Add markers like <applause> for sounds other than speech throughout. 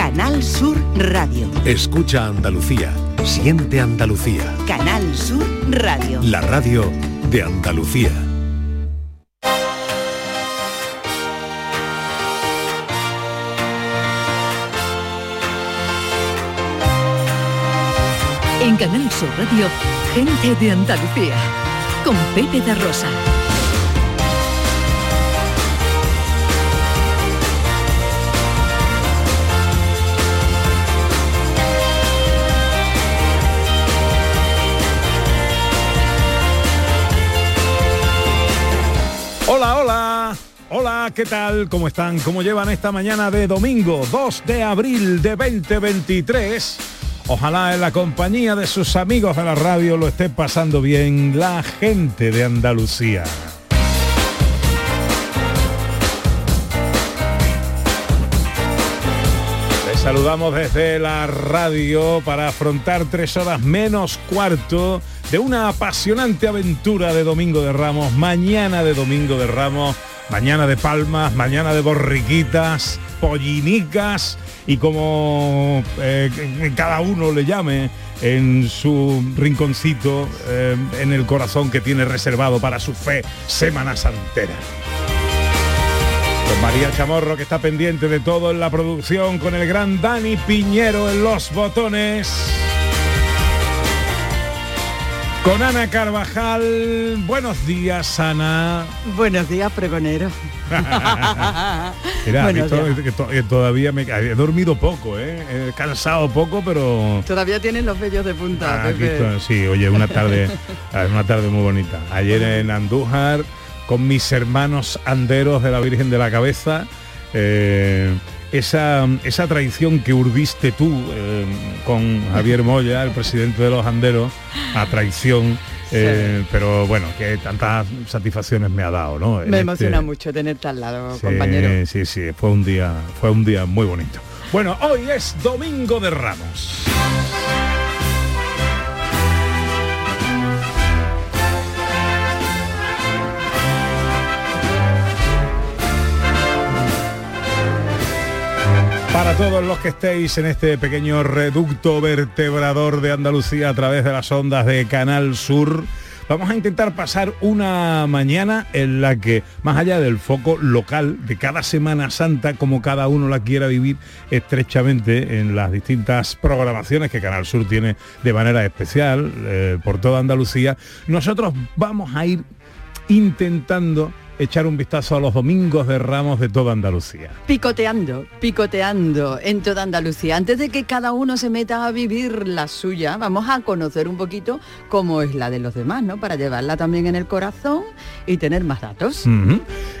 Canal Sur Radio. Escucha Andalucía. Siente Andalucía. Canal Sur Radio. La radio de Andalucía. En Canal Sur Radio, gente de Andalucía. Con Pepe de Rosa. Hola. ¿qué tal? ¿Cómo están? ¿Cómo llevan esta mañana de domingo 2 de abril de 2023? Ojalá en la compañía de sus amigos de la radio lo esté pasando bien la gente de Andalucía. Les saludamos desde la radio para afrontar tres horas menos cuarto de una apasionante aventura de Domingo de Ramos, mañana de Domingo de Ramos, mañana de palmas, mañana de borriquitas, pollinicas y como eh, cada uno le llame en su rinconcito, eh, en el corazón que tiene reservado para su fe Semana Santera. María Chamorro que está pendiente de todo en la producción, con el gran Dani Piñero en los botones. Con Ana Carvajal, buenos días Ana. Buenos días, pregonero. <laughs> Mira, to- que todavía me he dormido poco, ¿eh? He cansado poco, pero Todavía tienen los vellos de punta, Ah, sí, oye, una tarde, <laughs> una tarde muy bonita. Ayer en Andújar con mis hermanos anderos de la Virgen de la Cabeza. eh, esa, esa tradición que urdiste tú eh, con Javier Moya, el presidente de los anderos, a traición, eh, pero bueno, que tantas satisfacciones me ha dado, ¿no? En Me este- emociona mucho tenerte al lado, Sí, compañero. Sí, sí, fue un día, fue un día muy bonito. Bueno, hoy es Domingo de Ramos. Para todos los que estéis en este pequeño reducto vertebrador de Andalucía a través de las ondas de Canal Sur, vamos a intentar pasar una mañana en la que, más allá del foco local de cada Semana Santa, como cada uno la quiera vivir estrechamente en las distintas programaciones que Canal Sur tiene de manera especial eh, por toda Andalucía, nosotros vamos a ir intentando echar un vistazo a los domingos de ramos de toda Andalucía. Picoteando, picoteando en toda Andalucía. Antes de que cada uno se meta a vivir la suya, vamos a conocer un poquito cómo es la de los demás, ¿no? Para llevarla también en el corazón y tener más datos.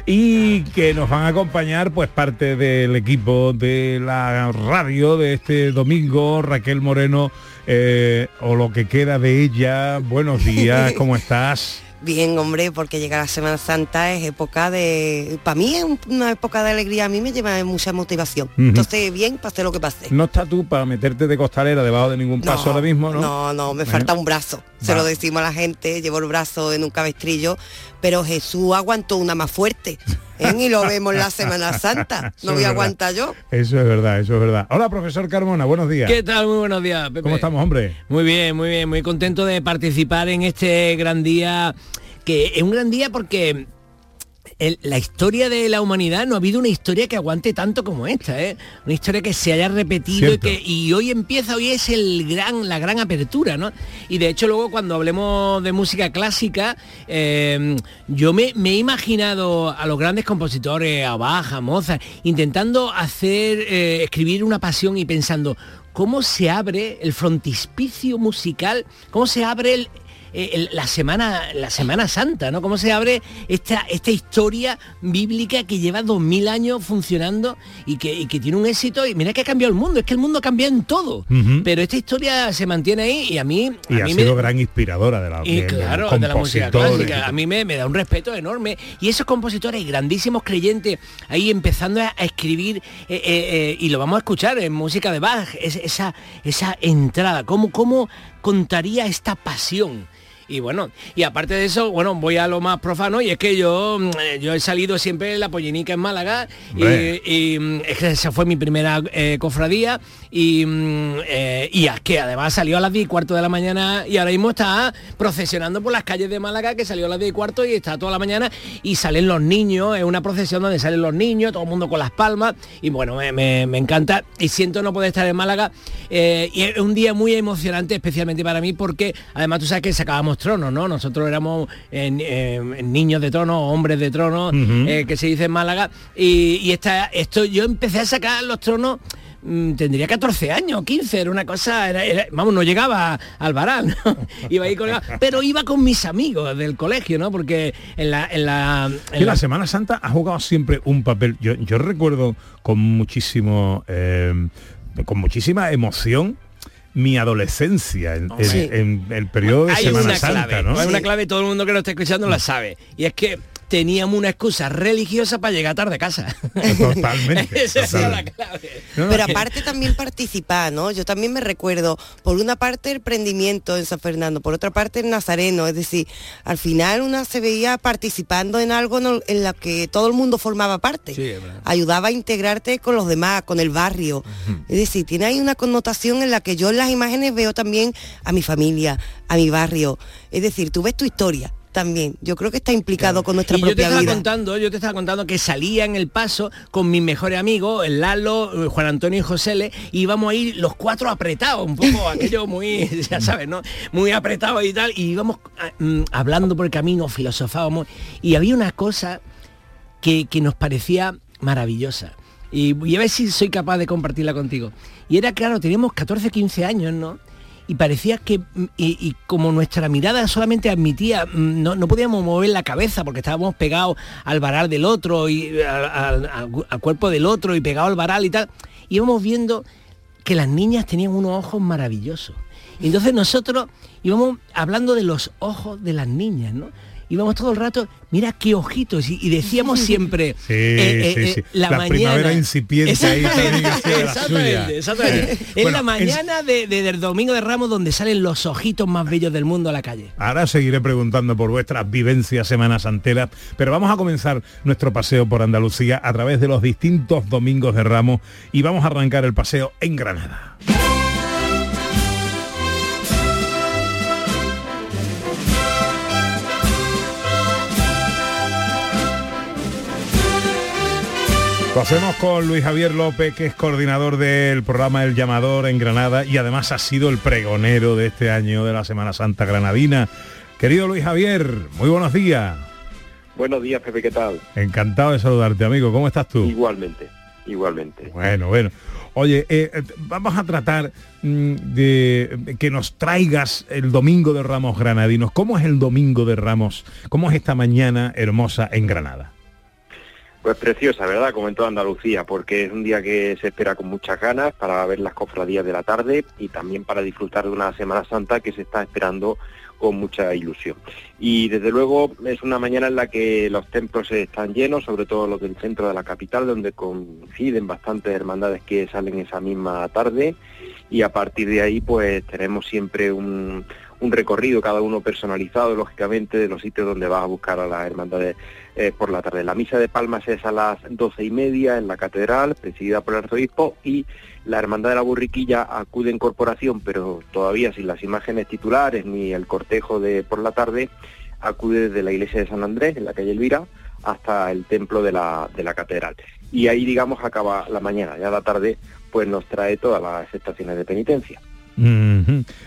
Y que nos van a acompañar pues parte del equipo de la radio de este domingo, Raquel Moreno, eh, o lo que queda de ella. Buenos días, <laughs> ¿cómo estás? Bien, hombre, porque llega la Semana Santa es época de... Para mí es un- una época de alegría, a mí me lleva mucha motivación. Entonces, bien, pase lo que pase. No estás tú para meterte de costalera debajo de ningún paso ahora mismo, ¿no? No, no, me Bueno. falta un brazo. Se lo decimos a la gente, llevo el brazo en un cabestrillo, pero Jesús aguantó una más fuerte. <laughs> ¿eh? Y lo <laughs> vemos la Semana Santa. No voy a aguantar yo. Eso es verdad, eso es verdad. Hola, profesor Carmona, buenos días. ¿Qué tal? Muy buenos días, Pepe. ¿Cómo estamos, hombre? Muy bien, muy bien, muy contento de participar en este gran día, que es un gran día porque el- la historia de la humanidad no ha habido una historia que aguante tanto como esta, ¿eh? Una historia que se haya repetido y que y hoy empieza, hoy es el gran, la gran apertura, ¿no? Y de hecho luego cuando hablemos de música clásica, eh, yo me, me he imaginado a los grandes compositores, a Bach, a Mozart, intentando hacer, eh, escribir una pasión y pensando, ¿cómo se abre el frontispicio musical? ¿Cómo se abre el, eh, la semana la semana santa no cómo se abre esta esta historia bíblica que lleva dos mil años funcionando y que, y que tiene un éxito y mira que ha cambiado el mundo es que el mundo ha cambiado en todo pero esta historia se mantiene ahí y a mí Y a ha mí sido me, gran inspiradora de la y de- claro, de la música clásica. A mí me, me da un respeto enorme. Y esos compositores y grandísimos creyentes ahí empezando a, a escribir, eh, eh, y lo vamos a escuchar en música de Bach, es- esa, esa entrada, ¿cómo, cómo contaría esta pasión? Y bueno, y aparte de eso, bueno, voy a lo más profano y es que yo, mm, eh, yo he salido siempre en la pollinica en Málaga y, y, mm, es que esa fue mi primera eh, cofradía y, mm, eh, y es que además salió a las 10 y cuarto de la mañana y ahora mismo está procesionando por las calles de Málaga que salió a las 10 y cuarto y está toda la mañana y salen los niños, es una procesión donde salen los niños, todo el mundo con las palmas y bueno, me, me- me encanta y siento no poder estar en Málaga eh, y es un día muy emocionante especialmente para mí porque además tú sabes que sacábamos tronos, ¿no? Nosotros éramos eh, eh, niños de trono, hombres de trono, eh, que se dice en Málaga y, y esta, esto yo empecé a sacar los tronos mm, tendría 14 años, 15, era una cosa, era- era- vamos, no llegaba al varal, ¿no? <laughs> iba ahí colgado, pero iba con mis amigos del colegio, ¿no? Porque en la... En la, en Que la- la Semana Santa ha jugado siempre un papel. Yo, yo recuerdo con muchísimo, eh, con muchísima emoción mi adolescencia en, en- Sí. en el periodo de hay Semana una Santa, clave, ¿no? hay una clave, todo el mundo que lo está escuchando la sabe, y es que teníamos una excusa religiosa para llegar tarde a casa. Totalmente. <laughs> Esa es la clave. Pero aparte también participar, ¿no? Yo también me recuerdo, por una parte el prendimiento en San Fernando, por otra parte el Nazareno, es decir, al final una se veía participando en algo en lo que todo el mundo formaba parte. Sí. Ayudaba a integrarte con los demás, con el barrio. Es decir, tiene ahí una connotación en la que yo en las imágenes veo también a mi familia, a mi barrio. Es decir, tú ves tu historia también. Yo creo que está implicado con nuestra y yo te estaba vida. contando, yo te estaba contando que salía en el paso con mis mejores amigos, el Lalo, eh, Juan Antonio y José Le, y íbamos a ir los cuatro apretados, un poco <laughs> aquello muy, ya sabes, ¿no? Muy apretados y tal, y íbamos ah, mm, hablando por el camino, filosofábamos, y había una cosa que, que nos parecía maravillosa. Y voy a ver si soy capaz de compartirla contigo. Y era claro, teníamos 14, 15 años, ¿no? Y parecía que, mm, y, como nuestra mirada solamente admitía, mm, no, no podíamos mover la cabeza porque estábamos pegados al varal del otro y al, cuerpo del otro y pegados al varal y tal, íbamos viendo que las niñas tenían unos ojos maravillosos. Entonces nosotros íbamos hablando de los ojos de las niñas, ¿no? Íbamos todo el rato, mira qué ojitos, y, y decíamos <laughs> siempre, Sí, eh, eh, sí, eh, sí. la, La mañana. primavera incipiente ahí también exactamente, exactamente. Es bueno, la es- mañana de- de- del domingo de Ramos donde salen los ojitos más bellos del mundo a la calle. Ahora seguiré preguntando por vuestras vivencias semanas santeras, pero vamos a comenzar nuestro paseo por Andalucía a través de los distintos domingos de Ramos y vamos a arrancar el paseo en Granada. Lo hacemos con Luis Javier López, que es coordinador del programa El Llamador en Granada y además ha sido el pregonero de este año de la Semana Santa Granadina. Querido Luis Javier, muy buenos días. Buenos días, Pepe, ¿qué tal? Encantado de saludarte, amigo. ¿Cómo estás tú? Igualmente, igualmente. Bueno, bueno. Oye, eh, eh, vamos a tratar mm, de que nos traigas el Domingo de Ramos Granadinos. ¿Cómo es el Domingo de Ramos? ¿Cómo es esta mañana hermosa en Granada? Pues preciosa, ¿verdad? Como en toda Andalucía, porque es un día que se espera con muchas ganas para ver las cofradías de la tarde y también para disfrutar de una Semana Santa que se está esperando con mucha ilusión. Y desde luego es una mañana en la que los templos están llenos, sobre todo los del centro de la capital, donde coinciden bastantes hermandades que salen esa misma tarde y a partir de ahí pues tenemos siempre un, un recorrido, cada uno personalizado, lógicamente, de los sitios donde vas a buscar a las hermandades eh, por la tarde. La misa de Palmas es a las doce y media en la catedral, presidida por el arzobispo, y la Hermandad de la Burriquilla acude en corporación, pero todavía sin las imágenes titulares ni el cortejo de por la tarde, acude desde la iglesia de San Andrés, en la calle Elvira, hasta el templo de la, de la catedral. Y ahí, digamos, acaba la mañana, ya la tarde, pues nos trae todas las estaciones de penitencia.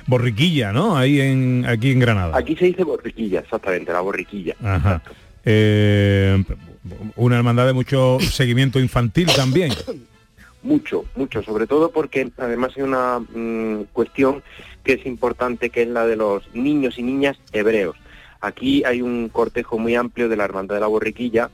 Borriquilla, ¿no? Ahí en aquí en Granada. Aquí se dice borriquilla, exactamente, la borriquilla. Ajá. Eh, una hermandad de mucho <coughs> seguimiento infantil también. Mucho, mucho, sobre todo porque además hay una mm, cuestión que es importante, que es la de los niños y niñas hebreos. Aquí hay un cortejo muy amplio de la Hermandad de la Borriquilla,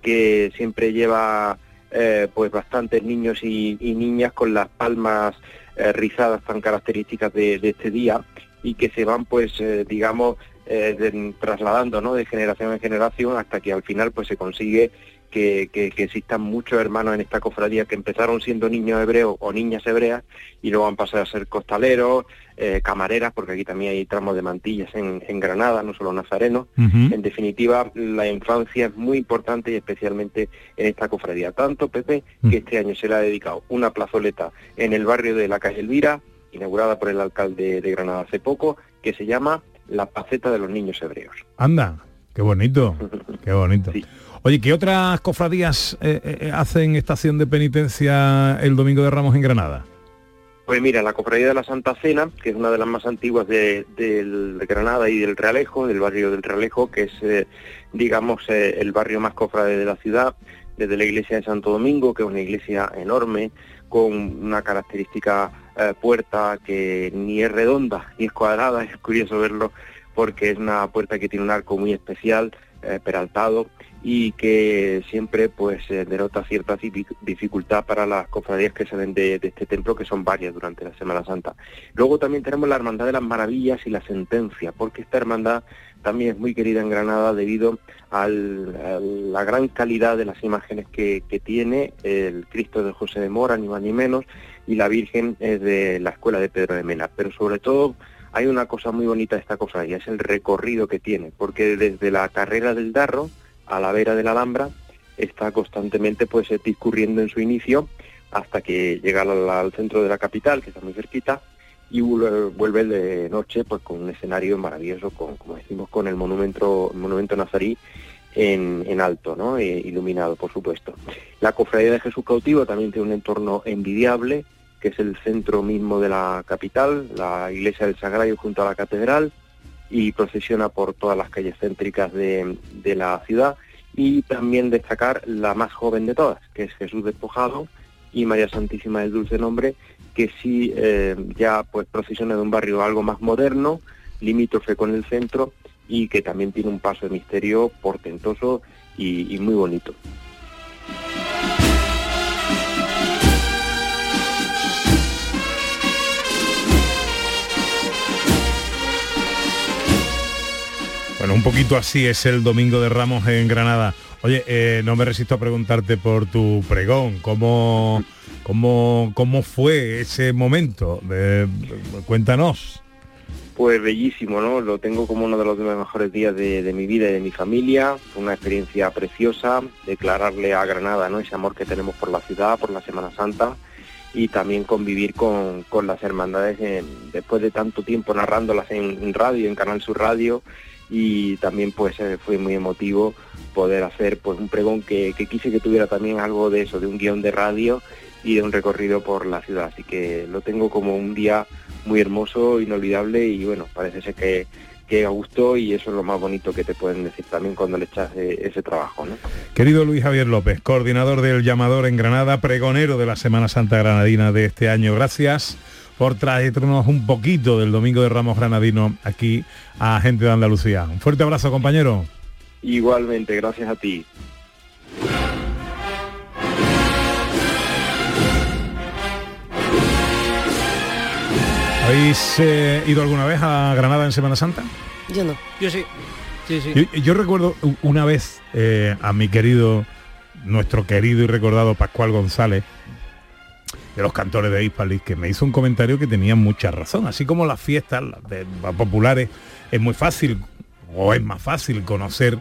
que siempre lleva eh, pues bastantes niños y, y niñas con las palmas eh, rizadas tan características de, este día y que se van pues eh, digamos eh, trasladando ¿no? de generación en generación hasta que al final pues se consigue que, que, que, existan muchos hermanos en esta cofradía que empezaron siendo niños hebreos o niñas hebreas y luego han pasado a ser costaleros, eh, camareras, porque aquí también hay tramos de mantillas en, en Granada, no solo nazarenos. Uh -huh. En definitiva, la infancia es muy importante y especialmente en esta cofradía. Tanto, Pepe, que este año se le ha dedicado una plazoleta en el barrio de la calle Elvira, inaugurada por el alcalde de Granada hace poco, que se llama La Paceta de los Niños Hebreos. Anda, qué bonito, <laughs> qué bonito. Sí. Oye, ¿qué otras cofradías eh, eh, hacen estación de penitencia el Domingo de Ramos en Granada? Pues mira, la Cofradía de la Santa Cena, que es una de las más antiguas de, Granada y del Realejo, del barrio del Realejo, que es, eh, digamos, eh, el barrio más cofrade de la ciudad, desde la iglesia de Santo Domingo, que es una iglesia enorme, con una característica eh, puerta que ni es redonda ni es cuadrada, <laughs> es curioso verlo, porque es una puerta que tiene un arco muy especial, eh, peraltado, y que siempre pues eh, denota cierta dificultad para las cofradías que salen de, de, este templo, que son varias durante la Semana Santa. Luego también tenemos la Hermandad de las Maravillas y la Sentencia, porque esta hermandad también es muy querida en Granada debido al, a la gran calidad de las imágenes que, que tiene el Cristo de José de Mora, ni más ni menos, y la Virgen de la Escuela de Pedro de Mena, pero sobre todo hay una cosa muy bonita de esta cofradía, es el recorrido que tiene, porque desde la carrera del Darro, a la vera de la Alhambra, está constantemente pues discurriendo en su inicio hasta que llega al, centro de la capital, que está muy cerquita, y vuelve de noche pues con un escenario maravilloso, con, como decimos, con el monumento, monumento nazarí en, en alto, ¿no? E, iluminado, por supuesto. La cofradía de Jesús cautivo también tiene un entorno envidiable, que es el centro mismo de la capital, la iglesia del Sagrario junto a la catedral, y procesiona por todas las calles céntricas de, de, la ciudad y también destacar la más joven de todas, que es Jesús despojado y María Santísima del Dulce Nombre, que sí eh, ya pues procesiona de un barrio algo más moderno, limítrofe con el centro y que también tiene un paso de misterio portentoso y, y muy bonito. Bueno, un poquito así es el Domingo de Ramos en Granada. Oye, eh, no me resisto a preguntarte por tu pregón, ¿cómo, cómo, cómo fue ese momento? De, cuéntanos. Pues bellísimo, ¿no? Lo tengo como uno de los mejores días de, mi vida y de mi familia. Fue una experiencia preciosa, declararle a Granada, ¿no? Ese amor que tenemos por la ciudad, por la Semana Santa y también convivir con, con las hermandades después de tanto tiempo narrándolas en, en radio, en Canal Sur Radio y también pues eh, fue muy emotivo poder hacer pues un pregón que, quise que tuviera también algo de eso, de un guion de radio y de un recorrido por la ciudad. Así que lo tengo como un día muy hermoso, inolvidable y bueno, parece ser que, que gustó y eso es lo más bonito que te pueden decir también cuando le echas ese, ese trabajo. Querido Luis Javier López, coordinador del llamador en Granada, pregonero de la Semana Santa Granadina de este año, gracias por traernos un poquito del Domingo de Ramos Granadino aquí a gente de Andalucía. Un fuerte abrazo, compañero. Igualmente, gracias a ti. ¿Habéis eh, ido alguna vez a Granada en Semana Santa? Yo no. Yo sí. sí, sí. Yo, yo, recuerdo una vez eh, a mi querido, nuestro querido y recordado Pascual González, de los cantores de Hispalis, que me hizo un comentario que tenía mucha razón. Así como las fiestas las de, las populares es muy fácil, o es más fácil conocer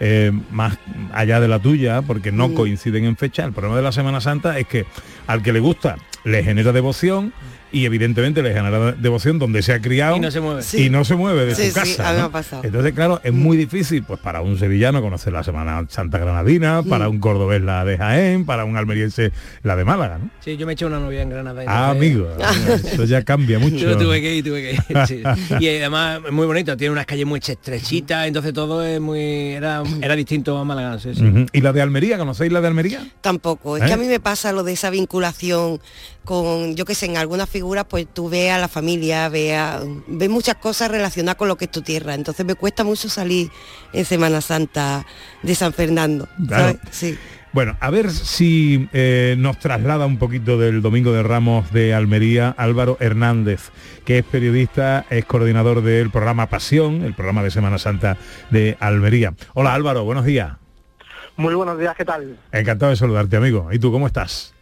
eh, más allá de la tuya, porque no mm. coinciden en fecha. El problema de la Semana Santa es que al que le gusta le genera devoción y evidentemente le genera devoción donde se ha criado y no se mueve, sí. y no se mueve de sí, su casa. Sí, ¿no? Entonces, claro, es muy difícil pues para un sevillano conocer la Semana Santa Granadina, mm. para un cordobés la de Jaén, para un almeriense la de Málaga, ¿no? Sí, yo me eché una novia en Granada. Ah, amigo, eso ya cambia <laughs> mucho. Yo tuve que ir, tuve que ir. Sí. <laughs> y además es muy bonito, tiene unas calles muy estrechitas, entonces todo es muy era, era distinto a Málaga. Sí, uh -huh. ¿Y la de Almería? ¿Conocéis la de Almería? Tampoco, es ¿Eh? que a mí me pasa lo de esa vinculación con, yo que sé, en algunas figuras pues tú ves a la familia, ves, a, ves muchas cosas relacionadas con lo que es tu tierra. Entonces me cuesta mucho salir en Semana Santa de San Fernando. Claro. Sí. Bueno, a ver si eh, nos traslada un poquito del Domingo de Ramos de Almería Álvaro Hernández, que es periodista, es coordinador del programa Pasión, el programa de Semana Santa de Almería. Hola Álvaro, buenos días. Muy buenos días, ¿qué tal? Encantado de saludarte, amigo. ¿Y tú cómo estás?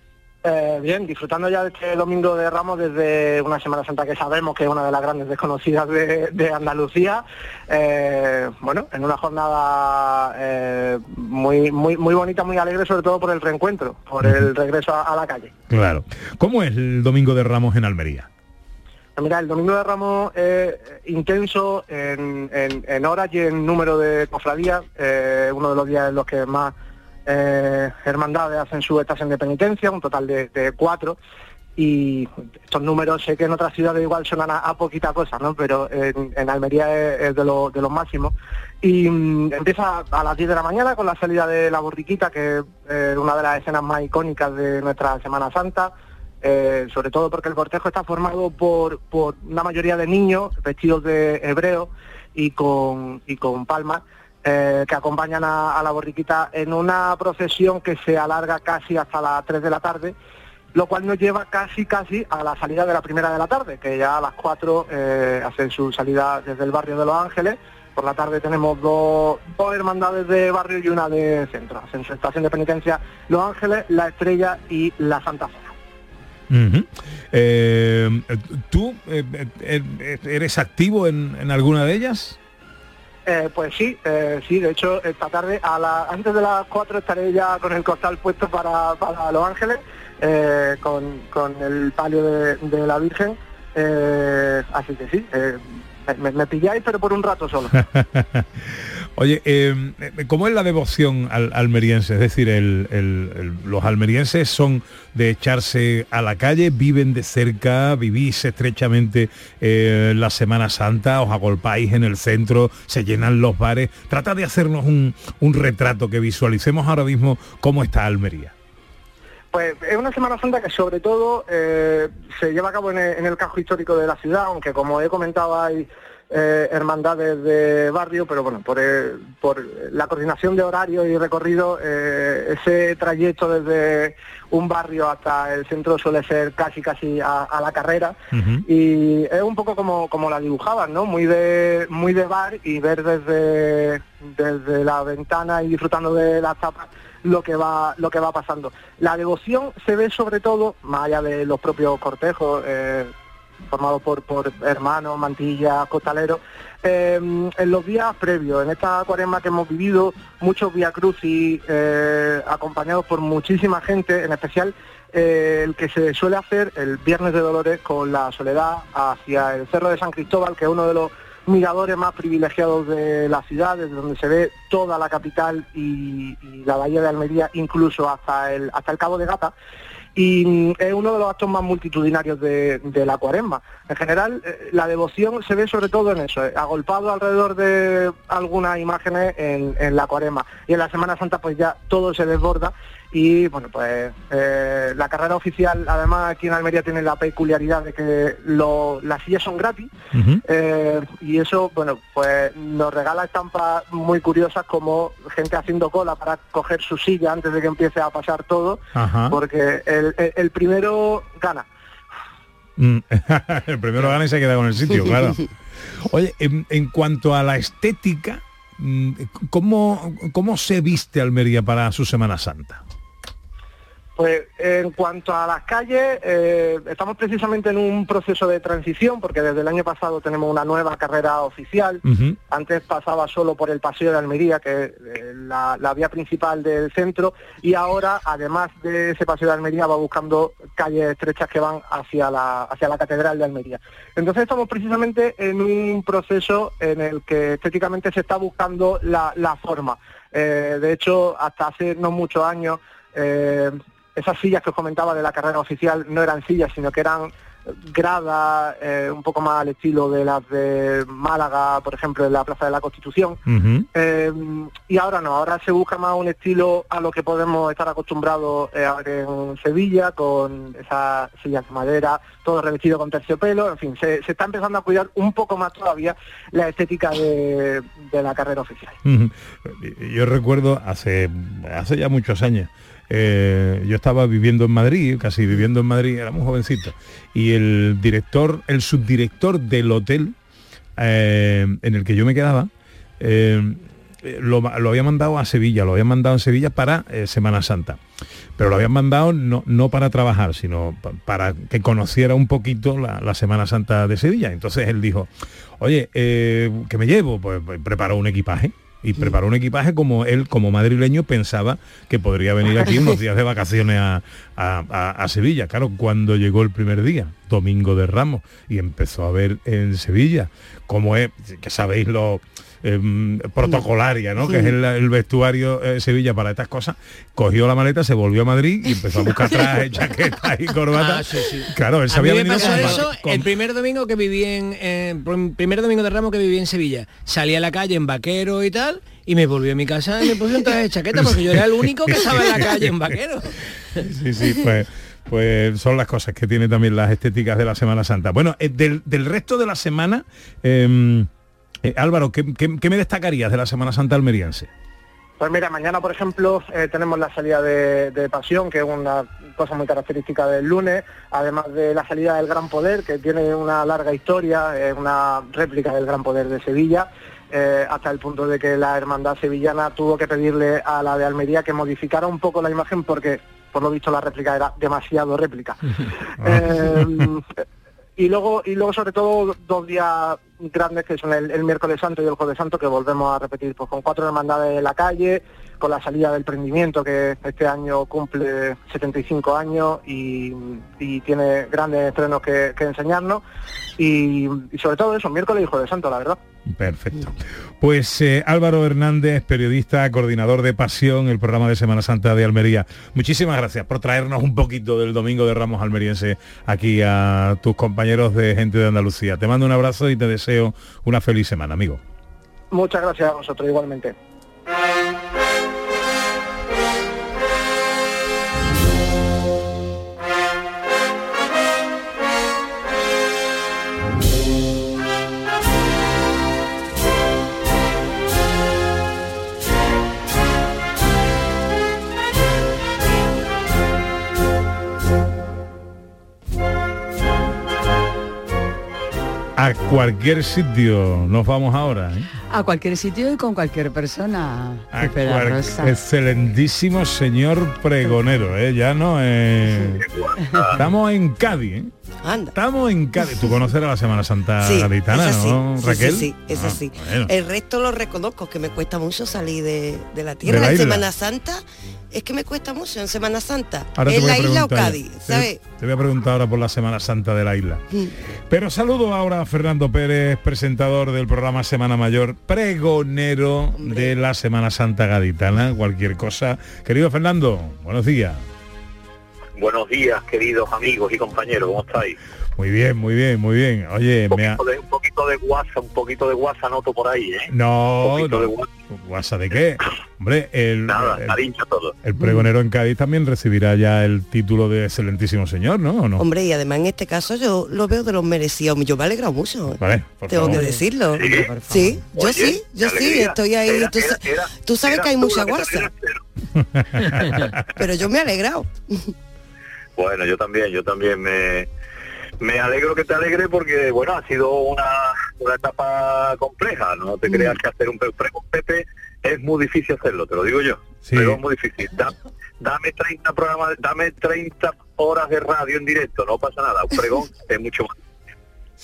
Eh, bien, disfrutando ya de este domingo de Ramos desde una Semana Santa que sabemos que es una de las grandes desconocidas de, de Andalucía. Eh, bueno, en una jornada eh, muy, muy, muy bonita, muy alegre, sobre todo por el reencuentro, por el regreso a, a la calle. Claro. ¿Cómo es el Domingo de Ramos en Almería? Mira, el Domingo de Ramos es intenso en, en- en horas y en número de cofradías, eh, uno de los días en los que más eh, hermandades hacen su estación de penitencia, un total de, cuatro, y estos números sé que en otras ciudades igual suenan a, a poquita cosa, ¿no? Pero en, Almería es, de, lo- de los máximos. Y mm, empieza a las 10 de la mañana con la salida de la borriquita, que es eh, una de las escenas más icónicas de nuestra Semana Santa, eh, sobre todo porque el cortejo está formado por, una mayoría de niños vestidos de hebreo y con palmas eh, que acompañan a, la borriquita en una procesión que se alarga casi hasta las 3 de la tarde, lo cual nos lleva casi casi a la salida de la primera de la tarde, que ya a las 4 eh, hacen su salida desde el barrio de Los Ángeles. Por la tarde tenemos dos, dos hermandades de barrio y una de centro. Hacen su estación de penitencia Los Ángeles, La Estrella y La Santa Fe. Eh, ¿Tú eres activo en alguna de ellas? Eh, pues sí, eh, sí, de hecho esta tarde a la, antes de las 4 estaré ya con el costal puesto para, Los Ángeles, eh, con, con el palio de, de la Virgen, eh, así que sí, eh, me, me pilláis pero por un rato solo. <laughs> Oye, eh, eh, ¿cómo es la devoción al almeriense? Es decir, los almerienses son de echarse a la calle, viven de cerca, vivís estrechamente eh, la Semana Santa, os agolpáis en el centro, se llenan los bares. Trata de hacernos un, un retrato que visualicemos ahora mismo cómo está Almería. Pues es una Semana Santa que sobre todo eh, se lleva a cabo en el, en el casco histórico de la ciudad, aunque como he comentado hay eh, hermandades de barrio, pero bueno, por, eh, por la coordinación de horarios y recorrido, eh, ese trayecto desde un barrio hasta el centro suele ser casi casi a, a la carrera y es un poco como, como la dibujaban, ¿no? Muy de, muy de bar y ver desde, desde la ventana y disfrutando de las tapas lo que va lo que va pasando. La devoción se ve sobre todo, más allá de los propios cortejos, formados por, por hermanos, mantillas, costaleros, eh, en los días previos, en esta cuaresma que hemos vivido, muchos vía crucis eh, acompañados por muchísima gente, en especial eh, el que se suele hacer el Viernes de Dolores con la soledad hacia el Cerro de San Cristóbal, que es uno de los miradores más privilegiados de la ciudad, desde donde se ve toda la capital y, y la bahía de Almería, incluso hasta el, hasta el Cabo de Gata. Y mm, es uno de los actos más multitudinarios de, de la cuaresma. En general, eh, la devoción se ve sobre todo en eso, eh, agolpado alrededor de algunas imágenes en, en la cuaresma. Y en la Semana Santa pues ya todo se desborda y bueno, pues eh, la carrera oficial además aquí en Almería tiene la peculiaridad de que lo- las sillas son gratis eh, y eso, bueno, pues nos regala estampas muy curiosas como gente haciendo cola para coger su silla antes de que empiece a pasar todo, porque el, el- el primero gana. Mm, <laughs> el primero gana y se queda con el sitio, claro. Oye, en, en cuanto a la estética, mm, ¿cómo, ¿cómo se viste Almería para su Semana Santa? Pues en cuanto a las calles, eh, estamos precisamente en un proceso de transición porque desde el año pasado tenemos una nueva carrera oficial. Antes pasaba solo por el Paseo de Almería, que es eh, la, la vía principal del centro, y ahora, además de ese Paseo de Almería, va buscando calles estrechas que van hacia la, hacia la Catedral de Almería. Entonces estamos precisamente en un proceso en el que estéticamente se está buscando la, la forma. Eh, de hecho, hasta hace no muchos años, eh, esas sillas que os comentaba de la carrera oficial no eran sillas, sino que eran gradas eh, un poco más al estilo de las de Málaga, por ejemplo, en la Plaza de la Constitución. Eh, y ahora no, ahora se busca más un estilo a lo que podemos estar acostumbrados eh, en Sevilla, con esas sillas de madera, todo revestido con terciopelo, en fin, se, se está empezando a cuidar un poco más todavía la estética de, de la carrera oficial. Yo recuerdo hace, hace ya muchos años, eh, yo estaba viviendo en Madrid, casi viviendo en Madrid, era muy jovencito, y el director, el subdirector del hotel eh, en el que yo me quedaba, eh, lo, había mandado a Sevilla, lo habían mandado en Sevilla para Semana Santa. Pero lo habían mandado no, no para trabajar, sino pa- para que conociera un poquito la, la Semana Santa de Sevilla. Entonces él dijo, oye, eh, ¿qué me llevo? Pues, pues preparó un equipaje. Y preparó un equipaje como él, como madrileño, pensaba que podría venir aquí unos días de vacaciones a, a- Sevilla. Claro, cuando llegó el primer día, domingo de Ramos, y empezó a ver en Sevilla. Cómo es, que sabéis lo em, protocolaria, ¿no? Que es el, el vestuario eh, Sevilla para estas cosas, cogió la maleta, se volvió a Madrid y empezó a buscar traje, <laughs> chaqueta y corbata. Ah, sí, sí. Claro, él se A mí había me venido pasó con- eso con- el primer domingo que viví en, en- pr- primer domingo de Ramos que viví en Sevilla. Salí a la calle en vaquero y tal y me volví a mi casa y me puse un traje de chaqueta porque yo era el único que estaba en la calle en vaquero. <laughs> Sí, sí, pues, pues son las cosas que tiene también las estéticas de la Semana Santa. Bueno, eh, del, del resto de la semana, eh, eh, Álvaro, ¿qué, qué, qué me destacarías de la Semana Santa almeriense? Pues mira, mañana, por ejemplo, eh, tenemos la salida de, de Pasión, que es una cosa muy característica del lunes, además de la salida del Gran Poder, que tiene una larga historia, es una réplica del Gran Poder de Sevilla, eh, hasta el punto de que la hermandad sevillana tuvo que pedirle a la de Almería que modificara un poco la imagen porque, por lo visto, la réplica era demasiado réplica. <laughs> Eh, y luego, y luego sobre todo dos días grandes que son el, miércoles santo y el jueves santo que volvemos a repetir pues con cuatro hermandades en la calle, con la salida del prendimiento que este año cumple 75 años y, tiene grandes estrenos que, que enseñarnos y, y sobre todo eso, miércoles y jueves santo, la verdad. Perfecto. Pues eh, Álvaro Hernández, periodista, coordinador de Pasión, el programa de Semana Santa de Almería. Muchísimas gracias por traernos un poquito del Domingo de Ramos Almeriense aquí a tus compañeros de Gente de Andalucía. Te mando un abrazo y te deseo una feliz semana, amigo. Muchas gracias a vosotros igualmente. A cualquier sitio nos vamos ahora. ¿eh? A cualquier sitio y con cualquier persona. A cual- excelentísimo señor pregonero, ¿eh? Ya no eh, Estamos en Cádiz, ¿eh? Anda. Estamos en Cádiz. Tú conocerás la Semana Santa Sí, gaditana, sí, ¿no, Raquel? Sí, Ah, sí. bueno. El resto lo reconozco, que me cuesta mucho salir de, de la tierra. De la. Semana Santa es que me cuesta mucho en Semana Santa. Ahora en la isla o Cádiz. Te- ¿sabes? Te, voy a preguntar ahora por la Semana Santa de la isla. Mm. Pero saludo ahora a Fernando Pérez, presentador del programa Semana Mayor, pregonero de la Semana Santa gaditana, cualquier cosa. Querido Fernando, buenos días. Buenos días, queridos amigos y compañeros, ¿cómo estáis? Muy bien, muy bien, muy bien. Oye, Un me ha... poquito, de, un poquito de guasa, un poquito de guasa noto por ahí, ¿eh? No, Un de guasa. ¿Guasa de qué? Hombre, el, Nada, el, cariño todo. el pregonero en Cádiz también recibirá ya el título de excelentísimo señor, ¿no? ¿O no? Hombre, y además en este caso yo lo veo de los merecidos. Yo me he alegrado mucho. Vale, por Tengo favor. que decirlo. Sí, Sí, yo Oye, sí, yo sí, estoy ahí. Era- tú, era- sa- era- tú sabes que hay mucha guasa, <laughs> <laughs> pero yo me he alegrado. Bueno, yo también, yo también me, me alegro que te alegre porque, bueno, ha sido una, una etapa compleja. No te creas que hacer un pre- pregón Pepe es muy difícil hacerlo, te lo digo yo. Sí. Pero es muy difícil. Da- dame 30 programas, dame 30 horas de radio en directo, no pasa nada. Un pregón <laughs> es mucho más.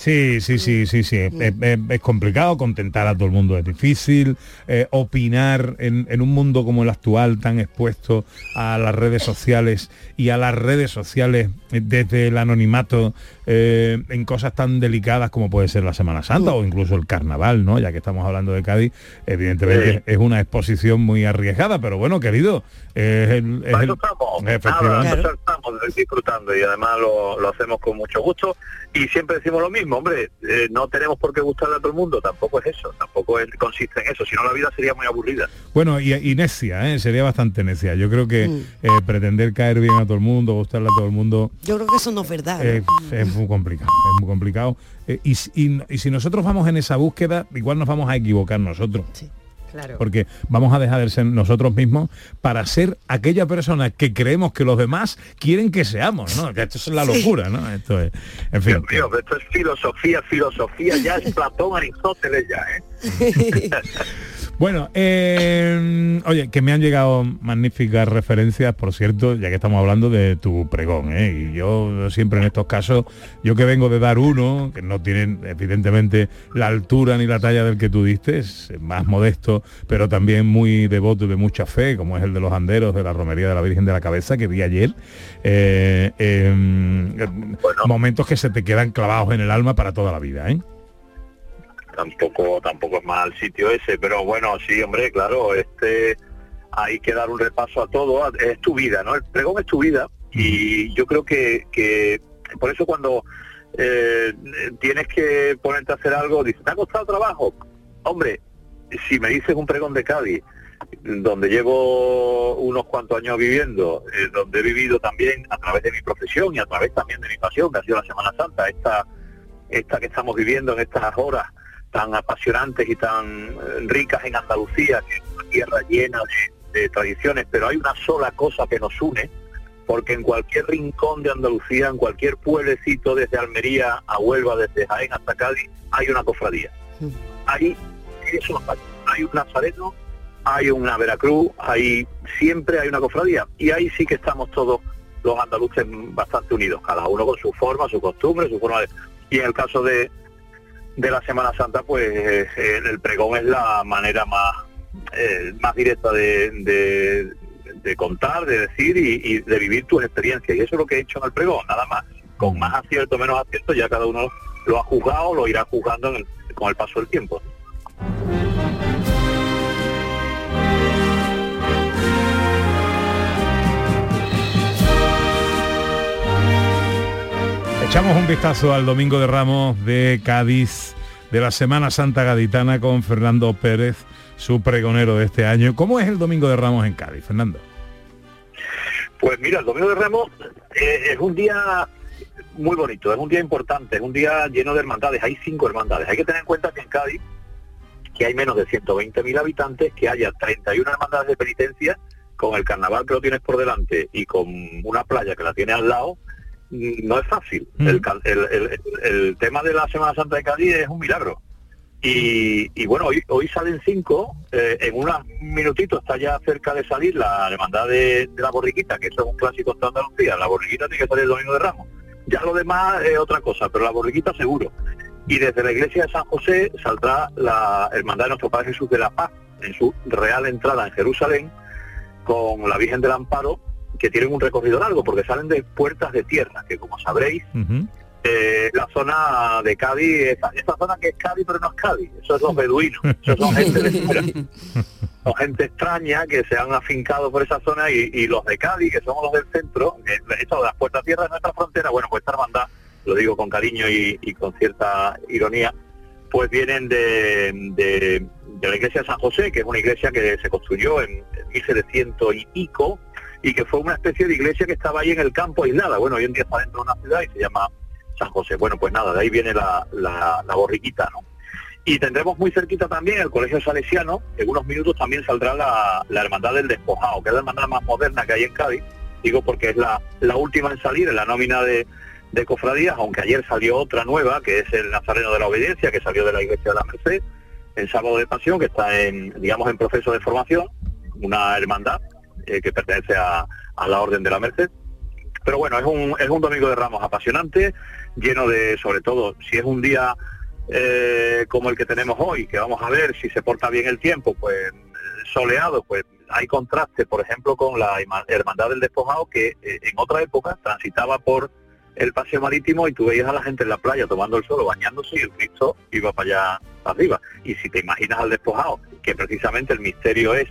Sí, sí, sí, sí, sí. Es, es- es complicado, contentar a todo el mundo es difícil, eh, opinar en, en un mundo como el actual, tan expuesto a las redes sociales y a las redes sociales eh, desde el anonimato eh, en cosas tan delicadas como puede ser la Semana Santa o incluso el Carnaval, ¿no? Ya que estamos hablando de Cádiz, evidentemente Sí. es una exposición muy arriesgada, pero bueno, querido, es el... es Para el- eso estamos, efectivamente. nada, estamos disfrutando y además lo, lo hacemos con mucho gusto y siempre decimos lo mismo, hombre, eh, no tenemos por qué gustarle a todo el mundo, tampoco es eso, tampoco es- consiste en eso, si no la vida sería muy aburrida. Bueno, y, y necia, ¿eh? sería bastante necia. Yo creo que Mm. eh, pretender caer bien a todo el mundo, gustarle a todo el mundo, Yo creo que eso no es verdad. ¿no? es muy complicado, es muy complicado. Eh, y, si- y- y si nosotros vamos en esa búsqueda, igual nos vamos a equivocar nosotros. Sí. Claro. Porque vamos a dejar de ser nosotros mismos para ser aquella persona que creemos que los demás quieren que seamos, ¿no? Que esto es la locura, ¿no? Esto es, en fin. Dios mío, esto es filosofía, filosofía, ya es Platón, Aristóteles ya, ¿eh? <laughs> Bueno, eh, oye, que me han llegado magníficas referencias, por cierto, ya que estamos hablando de tu pregón, ¿eh? y yo siempre en estos casos, yo que vengo de dar uno, que no tienen evidentemente la altura ni la talla del que tú diste, es más modesto, pero también muy devoto y de mucha fe, como es el de los anderos de la Romería de la Virgen de la Cabeza, que vi ayer, eh, eh, momentos que se te quedan clavados en el alma para toda la vida, ¿eh? Tampoco tampoco es mal sitio ese pero bueno sí hombre claro este hay que dar un repaso a todo es tu vida no el pregón es tu vida y yo creo que, que por eso cuando eh, tienes que ponerte a hacer algo dices te ha costado trabajo hombre si me dices un pregón de Cádiz donde llevo unos cuantos años viviendo, eh, donde he vivido también a través de mi profesión y a través también de mi pasión, que ha sido la Semana Santa, esta, esta que estamos viviendo en estas horas, tan apasionantes y tan eh, ricas en Andalucía, que es una tierra llena de, de, tradiciones, pero hay una sola cosa que nos une, porque en cualquier rincón de Andalucía, en cualquier pueblecito, desde Almería a Huelva, desde Jaén hasta Cádiz, hay una cofradía. Ahí eso hay un nazareno, hay una Veracruz, hay siempre hay una cofradía. Y ahí sí que estamos todos los andaluces bastante unidos, cada uno con su forma, su costumbre, su forma de... Y en el caso de, de la Semana Santa, pues eh, el pregón es la manera más, eh, más directa de, de, de contar, de decir y, y, de vivir tus experiencias. Y eso es lo que he hecho en el pregón, nada más. Con más acierto, menos acierto, ya cada uno lo ha juzgado, lo irá juzgando en el, con el paso del tiempo. Echamos un vistazo al Domingo de Ramos de Cádiz, de la Semana Santa Gaditana con Fernando Pérez, su pregonero de este año. ¿Cómo es el Domingo de Ramos en Cádiz, Fernando? Pues mira, el Domingo de Ramos eh, es un día muy bonito, es un día importante, es un día lleno de hermandades. Hay cinco hermandades. Hay que tener en cuenta que en Cádiz, que hay menos de 120.000 habitantes, que haya 31 hermandades de penitencia, con el carnaval que lo tienes por delante y con una playa que la tiene al lado, no es fácil. Mm. El, el, el, el, tema de la Semana Santa de Cádiz es un milagro. Y, y bueno, hoy, hoy salen cinco, eh, en unos minutitos está ya cerca de salir la hermandad de, de, la borriquita, que eso es un clásico de Andalucía, la borriquita tiene que salir el domingo de Ramos. Ya lo demás es otra cosa, pero la borriquita seguro. Y desde la iglesia de San José saldrá la hermandad de nuestro Padre Jesús de la Paz, en su real entrada en Jerusalén, con la Virgen del Amparo, que tienen un recorrido largo porque salen de puertas de tierra, que como sabréis, uh -huh. eh, la zona de Cádiz, esa, esa, zona que es Cádiz pero no es Cádiz, eso es los beduinos, eso son gente de fuera, <laughs> son gente extraña que se han afincado por esa zona y, y los de Cádiz, que somos los del centro, que esto de las puertas de tierra de nuestra frontera, bueno, pues esta hermandad, lo digo con cariño y, y con cierta ironía, pues vienen de, de, de, la iglesia de San José, que es una iglesia que se construyó en 1700 y pico, y que fue una especie de iglesia que estaba ahí en el campo aislada. Bueno, hoy en día está dentro de una ciudad y se llama San José. Bueno, pues nada, de ahí viene la, la, borriquita, ¿no? Y tendremos muy cerquita también el Colegio Salesiano, en unos minutos también saldrá la, la Hermandad del Despojado, que es la hermandad más moderna que hay en Cádiz, digo porque es la, la última en salir en la nómina de, de cofradías, aunque ayer salió otra nueva, que es el Nazareno de la Obediencia, que salió de la Iglesia de la Merced, el Sábado de Pasión, que está en, digamos, en proceso de formación, una hermandad eh, que pertenece a, a, la Orden de la Merced. Pero bueno, es un, es un domingo de ramos apasionante, lleno de, sobre todo, si es un día eh, como el que tenemos hoy, que vamos a ver si se porta bien el tiempo, pues soleado, pues hay contraste, por ejemplo, con la Hermandad del Despojado, que eh, en otra época transitaba por el paseo marítimo y tú veías a la gente en la playa tomando el sol, bañándose y el Cristo iba para allá arriba. Y si te imaginas al despojado, que precisamente el misterio es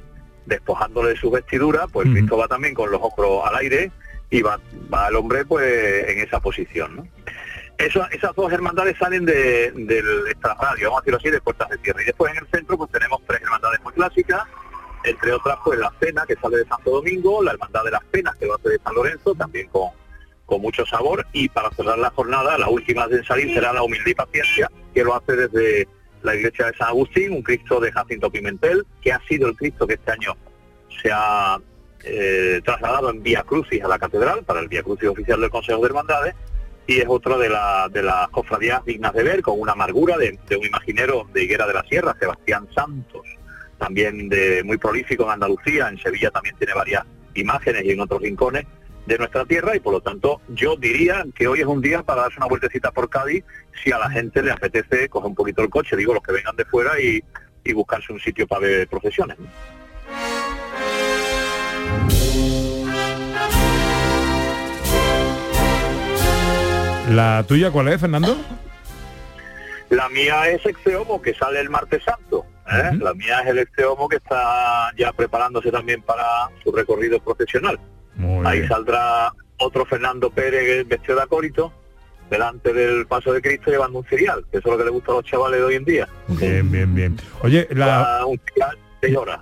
despojándole de su vestidura, pues uh -huh. Cristo va también con los ojos al aire y va, va el hombre pues en esa posición, ¿no? Eso, esas dos hermandades salen de, del extrarradio, vamos a decirlo así, de Puertas de Tierra. Y después en el centro pues tenemos tres hermandades muy clásicas, entre otras pues la Cena, que sale de Santo Domingo, la Hermandad de las Penas, que va a ser de San Lorenzo, también con, con mucho sabor, y para cerrar la jornada, la última de salir será la Humildad y Paciencia, que lo hace desde la iglesia de San Agustín, un Cristo de Jacinto Pimentel, que ha sido el Cristo que este año se ha eh, trasladado en Vía Crucis a la catedral, para el Vía Crucis oficial del Consejo de Hermandades, y es otro de, la, de las cofradías dignas de ver, con una amargura de, de un imaginero de Higuera de la Sierra, Sebastián Santos, también de muy prolífico en Andalucía, en Sevilla también tiene varias imágenes y en otros rincones de nuestra tierra y por lo tanto yo diría que hoy es un día para darse una vueltecita por Cádiz si a la gente le apetece coger un poquito el coche, digo los que vengan de fuera y, y buscarse un sitio para ver procesiones. ¿La tuya cuál es, Fernando? La mía es Exeomo, que sale el martes santo. ¿eh? La mía es el Exeomo que está ya preparándose también para su recorrido profesional. Muy Ahí bien. saldrá otro Fernando Pérez vestido de acólito delante del paso de Cristo llevando un cereal, que eso es lo que le gusta a los chavales de hoy en día. Bien, bien, bien. Oye, la, un cereal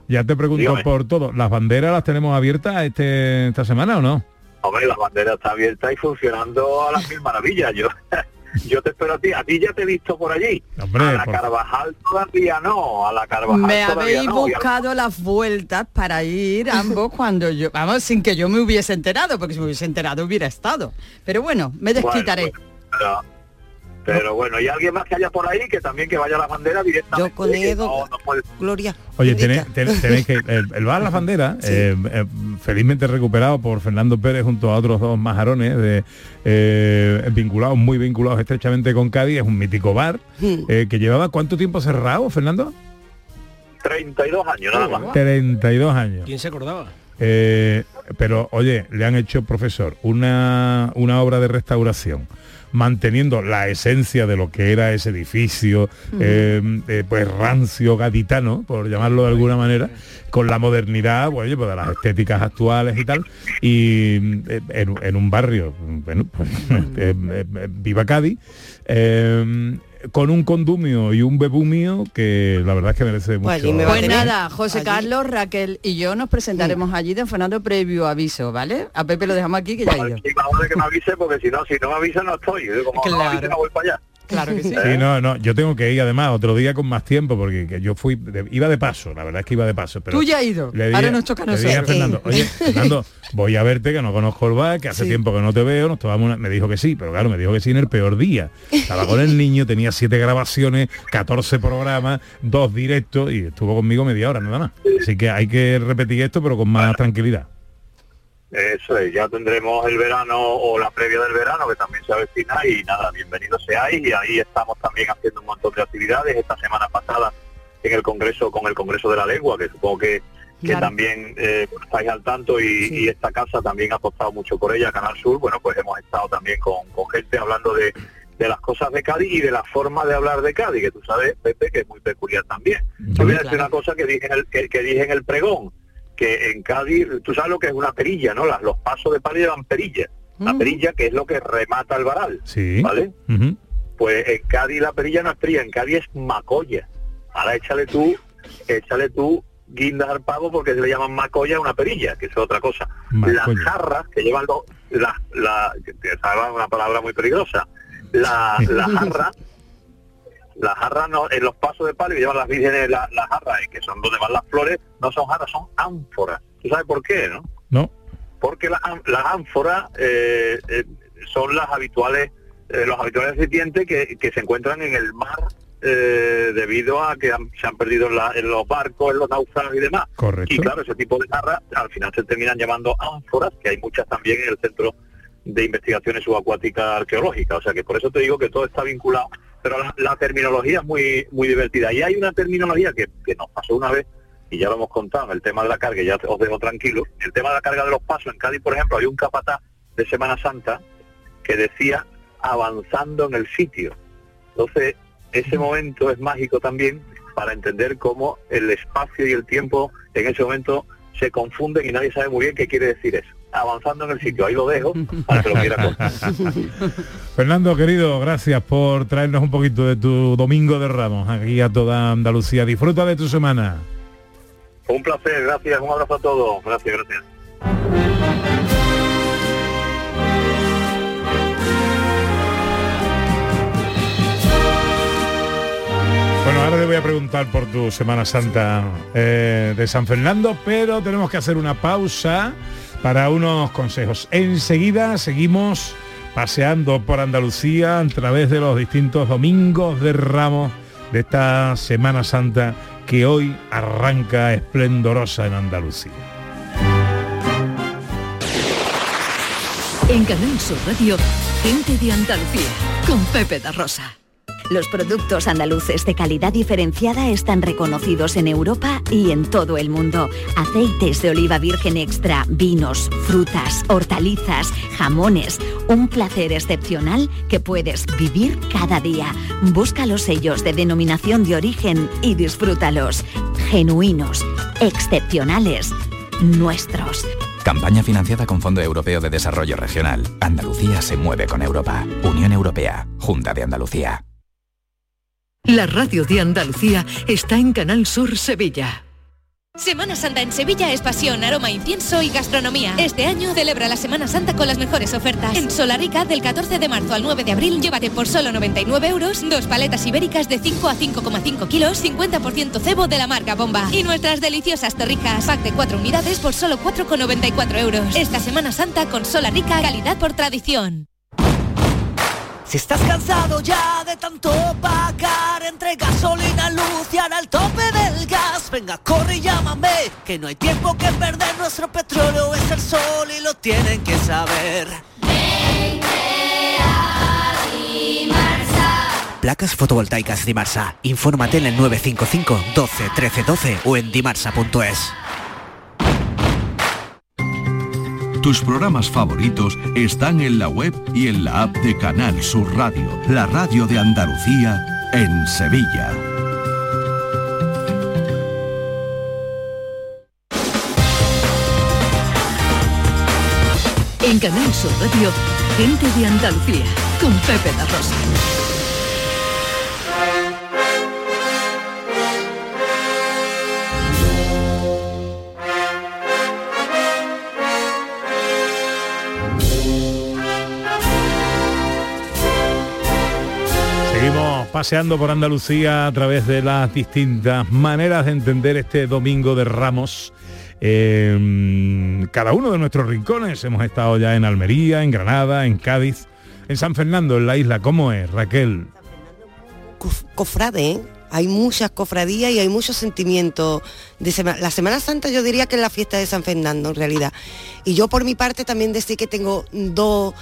ya te pregunto Dígame. por todo. ¿Las banderas las tenemos abiertas este, esta semana o no? Hombre, la bandera está abierta y funcionando a las mil maravillas. Yo, <laughs> yo te espero a ti. A ti ya te he visto por allí. Hombre, a la por- Carvajal todavía no. A la Carvajal Me todavía habéis no. Buscado las vueltas para ir ambos cuando yo, vamos, sin que yo me hubiese enterado, porque si me hubiese enterado hubiera estado. Pero bueno, me desquitaré. Bueno, pero, pero bueno, y alguien más que haya por ahí que también que vaya a la bandera directamente. Yo con Edo, no- no puede- Gloria. Oye, tenéis, ten- tenéis que <laughs> el, el bar La Bandera, eh, eh, felizmente recuperado por Fernando Pérez junto a otros dos majarones de, eh, vinculados, muy vinculados estrechamente con Cádiz, es un mítico bar que llevaba cuánto tiempo cerrado, Fernando? 32 años nada más. 32 años. ¿Quién se acordaba? Eh, pero oye, le han hecho, profesor, una, una obra de restauración manteniendo la esencia de lo que era ese edificio, eh, eh, pues rancio gaditano, por llamarlo de alguna manera, con la modernidad, bueno, pues, de las estéticas actuales y tal, y eh, en, en un barrio, bueno, pues, <laughs> viva Cádiz, con un condumio y un bebumio que la verdad es que merece mucho. me va a Pues tener nada, José allí. Carlos, Raquel y yo nos presentaremos allí de Fernando previo aviso, ¿vale? A Pepe lo dejamos aquí que ya ha ido. Que me avise porque si no, si no me avisa no estoy. Yo Como no me Claro. avise, no voy para allá. Claro que sí. Sí, no, no, yo tengo que ir además otro día con más tiempo porque que yo fui, de- iba de paso, la verdad es que iba de paso. Pero Tú ya has ido. le Ahora nos toca a le dije a nosotros. Fernando, oye, <laughs> Fernando, voy a verte que no conozco el bar, que hace Sí. tiempo que no te veo, nos tomamos una... Me dijo que sí, pero claro, me dijo que sí en el peor día. Estaba con el niño, tenía siete grabaciones, 14 programas, dos directos y estuvo conmigo media hora nada más. Así que hay que repetir esto, pero con más tranquilidad. Eso es, ya tendremos el verano o la previa del verano que también se avecina y nada, bienvenidos seáis y ahí estamos también haciendo un montón de actividades. Esta semana pasada en el Congreso, con el Congreso de la Lengua, que supongo que, que Claro. también eh, estáis al tanto y, y esta casa también ha apostado mucho por ella, Canal Sur, bueno, pues hemos estado también con, con gente hablando de, de las cosas de Cádiz y de la forma de hablar de Cádiz, que tú sabes, Pepe, que es muy peculiar también. Yo voy a decir una cosa que dije en el, que, que dije en el pregón, que en Cádiz, tú sabes lo que es una perilla, ¿no? Las, los pasos de palo llevan perilla. La Mm. perilla que es lo que remata el varal, Sí. ¿vale? Pues en Cádiz la perilla no es perilla, en Cádiz es macolla. Ahora échale tú, échale tú guindas al pavo porque se le llaman macolla a una perilla, que es otra cosa. Las Macolla. jarras que llevan los, la, la, que esa es una palabra muy peligrosa. La, la jarra, la jarra no, en los pasos de palo que llevan las vírgenes, la, las jarras, eh, que son donde van las flores, no son jarras, son ánforas. ¿Tú sabes por qué, no? No. porque las, án- las ánforas eh, eh, son las habituales, eh, los habituales recipientes que, que se encuentran en el mar debido a que han- se han perdido en, la- en los barcos, en los náufragos y demás. Correcto. Y claro, ese tipo de jarras al final se terminan llamando ánforas, que hay muchas también en el Centro de Investigaciones Subacuáticas Arqueológicas. O sea que por eso te digo que todo está vinculado. Pero la, la terminología es muy muy divertida. Y hay una terminología que, que nos pasó una vez, y ya lo hemos contado, el tema de la carga, ya os dejo tranquilo. El tema de la carga de los pasos. En Cádiz, por ejemplo, hay un capataz de Semana Santa que decía avanzando en el sitio. Entonces, ese momento es mágico también para entender cómo el espacio y el tiempo en ese momento se confunden y nadie sabe muy bien qué quiere decir eso. Avanzando en el sitio, ahí lo dejo para que lo quiera. <laughs> Fernando, querido, gracias por traernos un poquito de tu domingo de Ramos aquí a toda Andalucía. Disfruta de tu semana. Un placer, gracias, un abrazo a todos. Gracias, gracias. Bueno, ahora te voy a preguntar por tu Semana Santa eh, de San Fernando, pero tenemos que hacer una pausa para unos consejos. Enseguida seguimos paseando por Andalucía a través de los distintos domingos de ramos de esta Semana Santa que hoy arranca esplendorosa en Andalucía. En Canal Radio, gente de Andalucía, con Pepe da Rosa. Los productos andaluces de calidad diferenciada están reconocidos en Europa y en todo el mundo. Aceites de oliva virgen extra, vinos, frutas, hortalizas, jamones. Un placer excepcional que puedes vivir cada día. Busca los sellos de denominación de origen y disfrútalos. Genuinos, excepcionales, nuestros. Campaña financiada con Fondo Europeo de Desarrollo Regional. Andalucía se mueve con Europa. Unión Europea. Junta de Andalucía. La radio de Andalucía está en Canal Sur Sevilla. Semana Santa en Sevilla es pasión, aroma, incienso y gastronomía. Este año celebra la Semana Santa con las mejores ofertas. En Solarica, del 14 de marzo al 9 de abril, llévate por solo 99 euros dos paletas ibéricas de 5 a 5,5 kilos, 50% cebo de la marca Bomba. Y nuestras deliciosas torricas, pack de 4 unidades por solo 4,94 euros. Esta Semana Santa con Solarica, calidad por tradición. Si estás cansado ya de tanto pagar entre gasolina, luz y ahora el tope del gas, venga, corre y llámame, que no hay tiempo que perder, nuestro petróleo es el sol y lo tienen que saber. Placas fotovoltaicas Dimarsa. Infórmate en el 955 12 13 12 o en dimarsa.es. Tus programas favoritos están en la web y en la app de Canal Sur Radio, la radio de Andalucía en Sevilla. En Canal Sur Radio, gente de Andalucía, con Pepe da Rosa. Paseando por Andalucía a través de las distintas maneras de entender este domingo de Ramos. En cada uno de nuestros rincones hemos estado ya en Almería, en Granada, en Cádiz, en San Fernando, en la isla. ¿Cómo es, Raquel? Cof- Cofrade, ¿eh? Hay muchas cofradías y hay muchos sentimientos de Sema- La Semana Santa yo diría que es la fiesta de San Fernando en realidad. Y yo por mi parte también decir que tengo dos,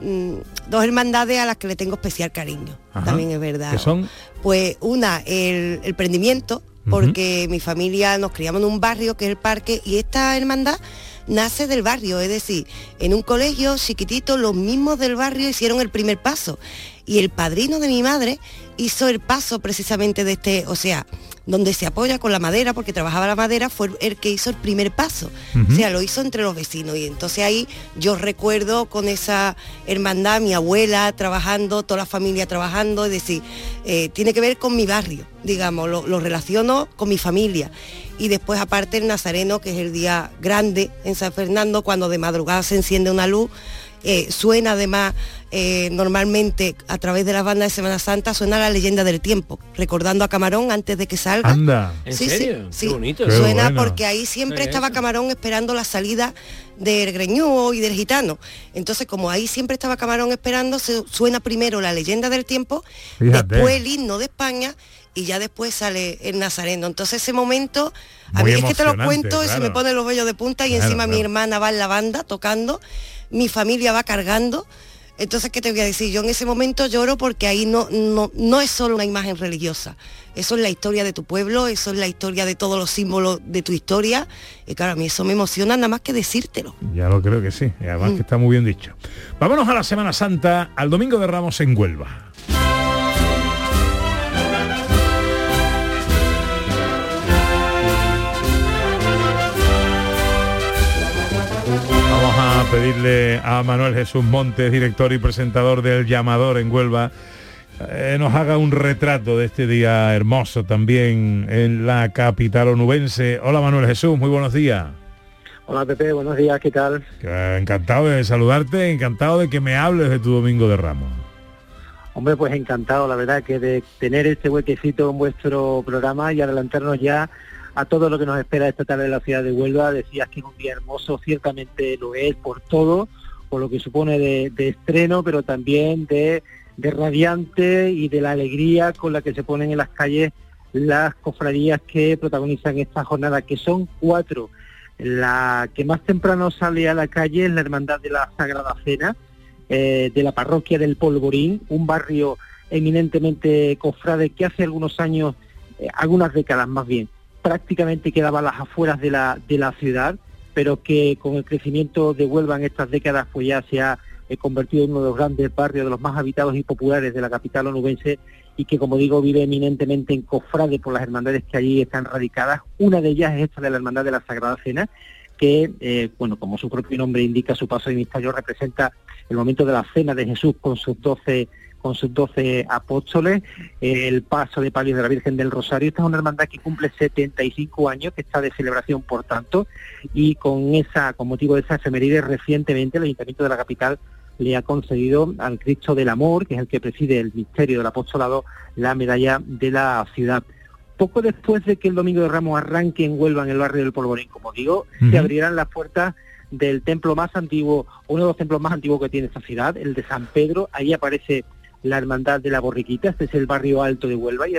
dos hermandades a las que le tengo especial cariño. Ajá. También es verdad. ¿Qué son? Pues una, el, el prendimiento, porque mi familia nos criamos en un barrio que es el parque y esta hermandad nace del barrio, es decir, en un colegio chiquitito los mismos del barrio hicieron el primer paso y el padrino de mi madre hizo el paso precisamente de este, o sea, donde se apoya con la madera, porque trabajaba la madera, fue el que hizo el primer paso. O sea, lo hizo entre los vecinos. Y entonces ahí yo recuerdo con esa hermandad, mi abuela trabajando, toda la familia trabajando, es decir, eh, tiene que ver con mi barrio, digamos, lo, lo relaciono con mi familia. Y después aparte el Nazareno, que es el día grande en San Fernando, cuando de madrugada se enciende una luz, eh, suena además eh, normalmente a través de las bandas de Semana Santa, suena la leyenda del tiempo, recordando a Camarón antes de que salga. Anda. ¿En Sí, sí, serio? sí. Qué bonito. Qué Suena bueno. porque ahí siempre estaba eso. Camarón esperando la salida del greñúo y del gitano. Entonces, como ahí siempre estaba Camarón esperando, se suena primero la leyenda del tiempo, Fíjate. después el himno de España y ya después sale el Nazareno. Entonces ese momento, a mí es que te lo cuento y se me ponen los vellos de punta y Claro, encima mi hermana va en la banda tocando, mi familia va cargando. Entonces, ¿qué te voy a decir? Yo en ese momento lloro porque ahí no, no, no es solo una imagen religiosa. Eso es la historia de tu pueblo, eso es la historia de todos los símbolos de tu historia. Y claro, a mí eso me emociona nada más que decírtelo. Ya lo creo que sí, y además Mm. que está muy bien dicho. Vámonos a la Semana Santa, al Domingo de Ramos en Huelva. Pedirle a Manuel Jesús Montes, director y presentador del Llamador en Huelva, eh, nos haga un retrato de este día hermoso también en la capital onubense. Hola Manuel Jesús, muy buenos días. Hola Pepe, buenos días, ¿qué tal? Encantado de saludarte, encantado de que me hables de tu Domingo de Ramos. Hombre, pues encantado, la verdad, que de tener este huequecito en vuestro programa y adelantarnos ya a todo lo que nos espera esta tarde en la ciudad de Huelva. Decías que es un día hermoso, ciertamente lo es por todo, por lo que supone de, estreno, pero también de, de radiante y de la alegría con la que se ponen en las calles las cofradías que protagonizan esta jornada, que son cuatro. La que más temprano sale a la calle es la Hermandad de la Sagrada Cena, eh, de la parroquia del Polvorín, un barrio eminentemente cofrade que hace algunos años, eh, algunas décadas más bien, prácticamente quedaba a las afueras de la, de la ciudad, pero que con el crecimiento de Huelva en estas décadas pues ya se ha eh, convertido en uno de los grandes barrios, de los más habitados y populares de la capital onubense y que como digo vive eminentemente en cofrade por las hermandades que allí están radicadas. Una de ellas es esta de la Hermandad de la Sagrada Cena, que, eh, bueno, como su propio nombre indica, su paso de misterio representa el momento de la cena de Jesús con sus doce con sus doce apóstoles, el paso de palio de la Virgen del Rosario. Esta es una hermandad que cumple 75 años, que está de celebración, por tanto, y con esa, con motivo de esa efeméride, recientemente el Ayuntamiento de la capital le ha concedido al Cristo del Amor, que es el que preside el misterio del apostolado, la medalla de la ciudad. Poco después de que el Domingo de Ramos arranque en Huelva, en el barrio del Polvorín, como digo, se abrirán las puertas del templo más antiguo, uno de los templos más antiguos que tiene esta ciudad, el de San Pedro. Ahí aparece la Hermandad de la Borriquita, este es el barrio alto de Huelva y,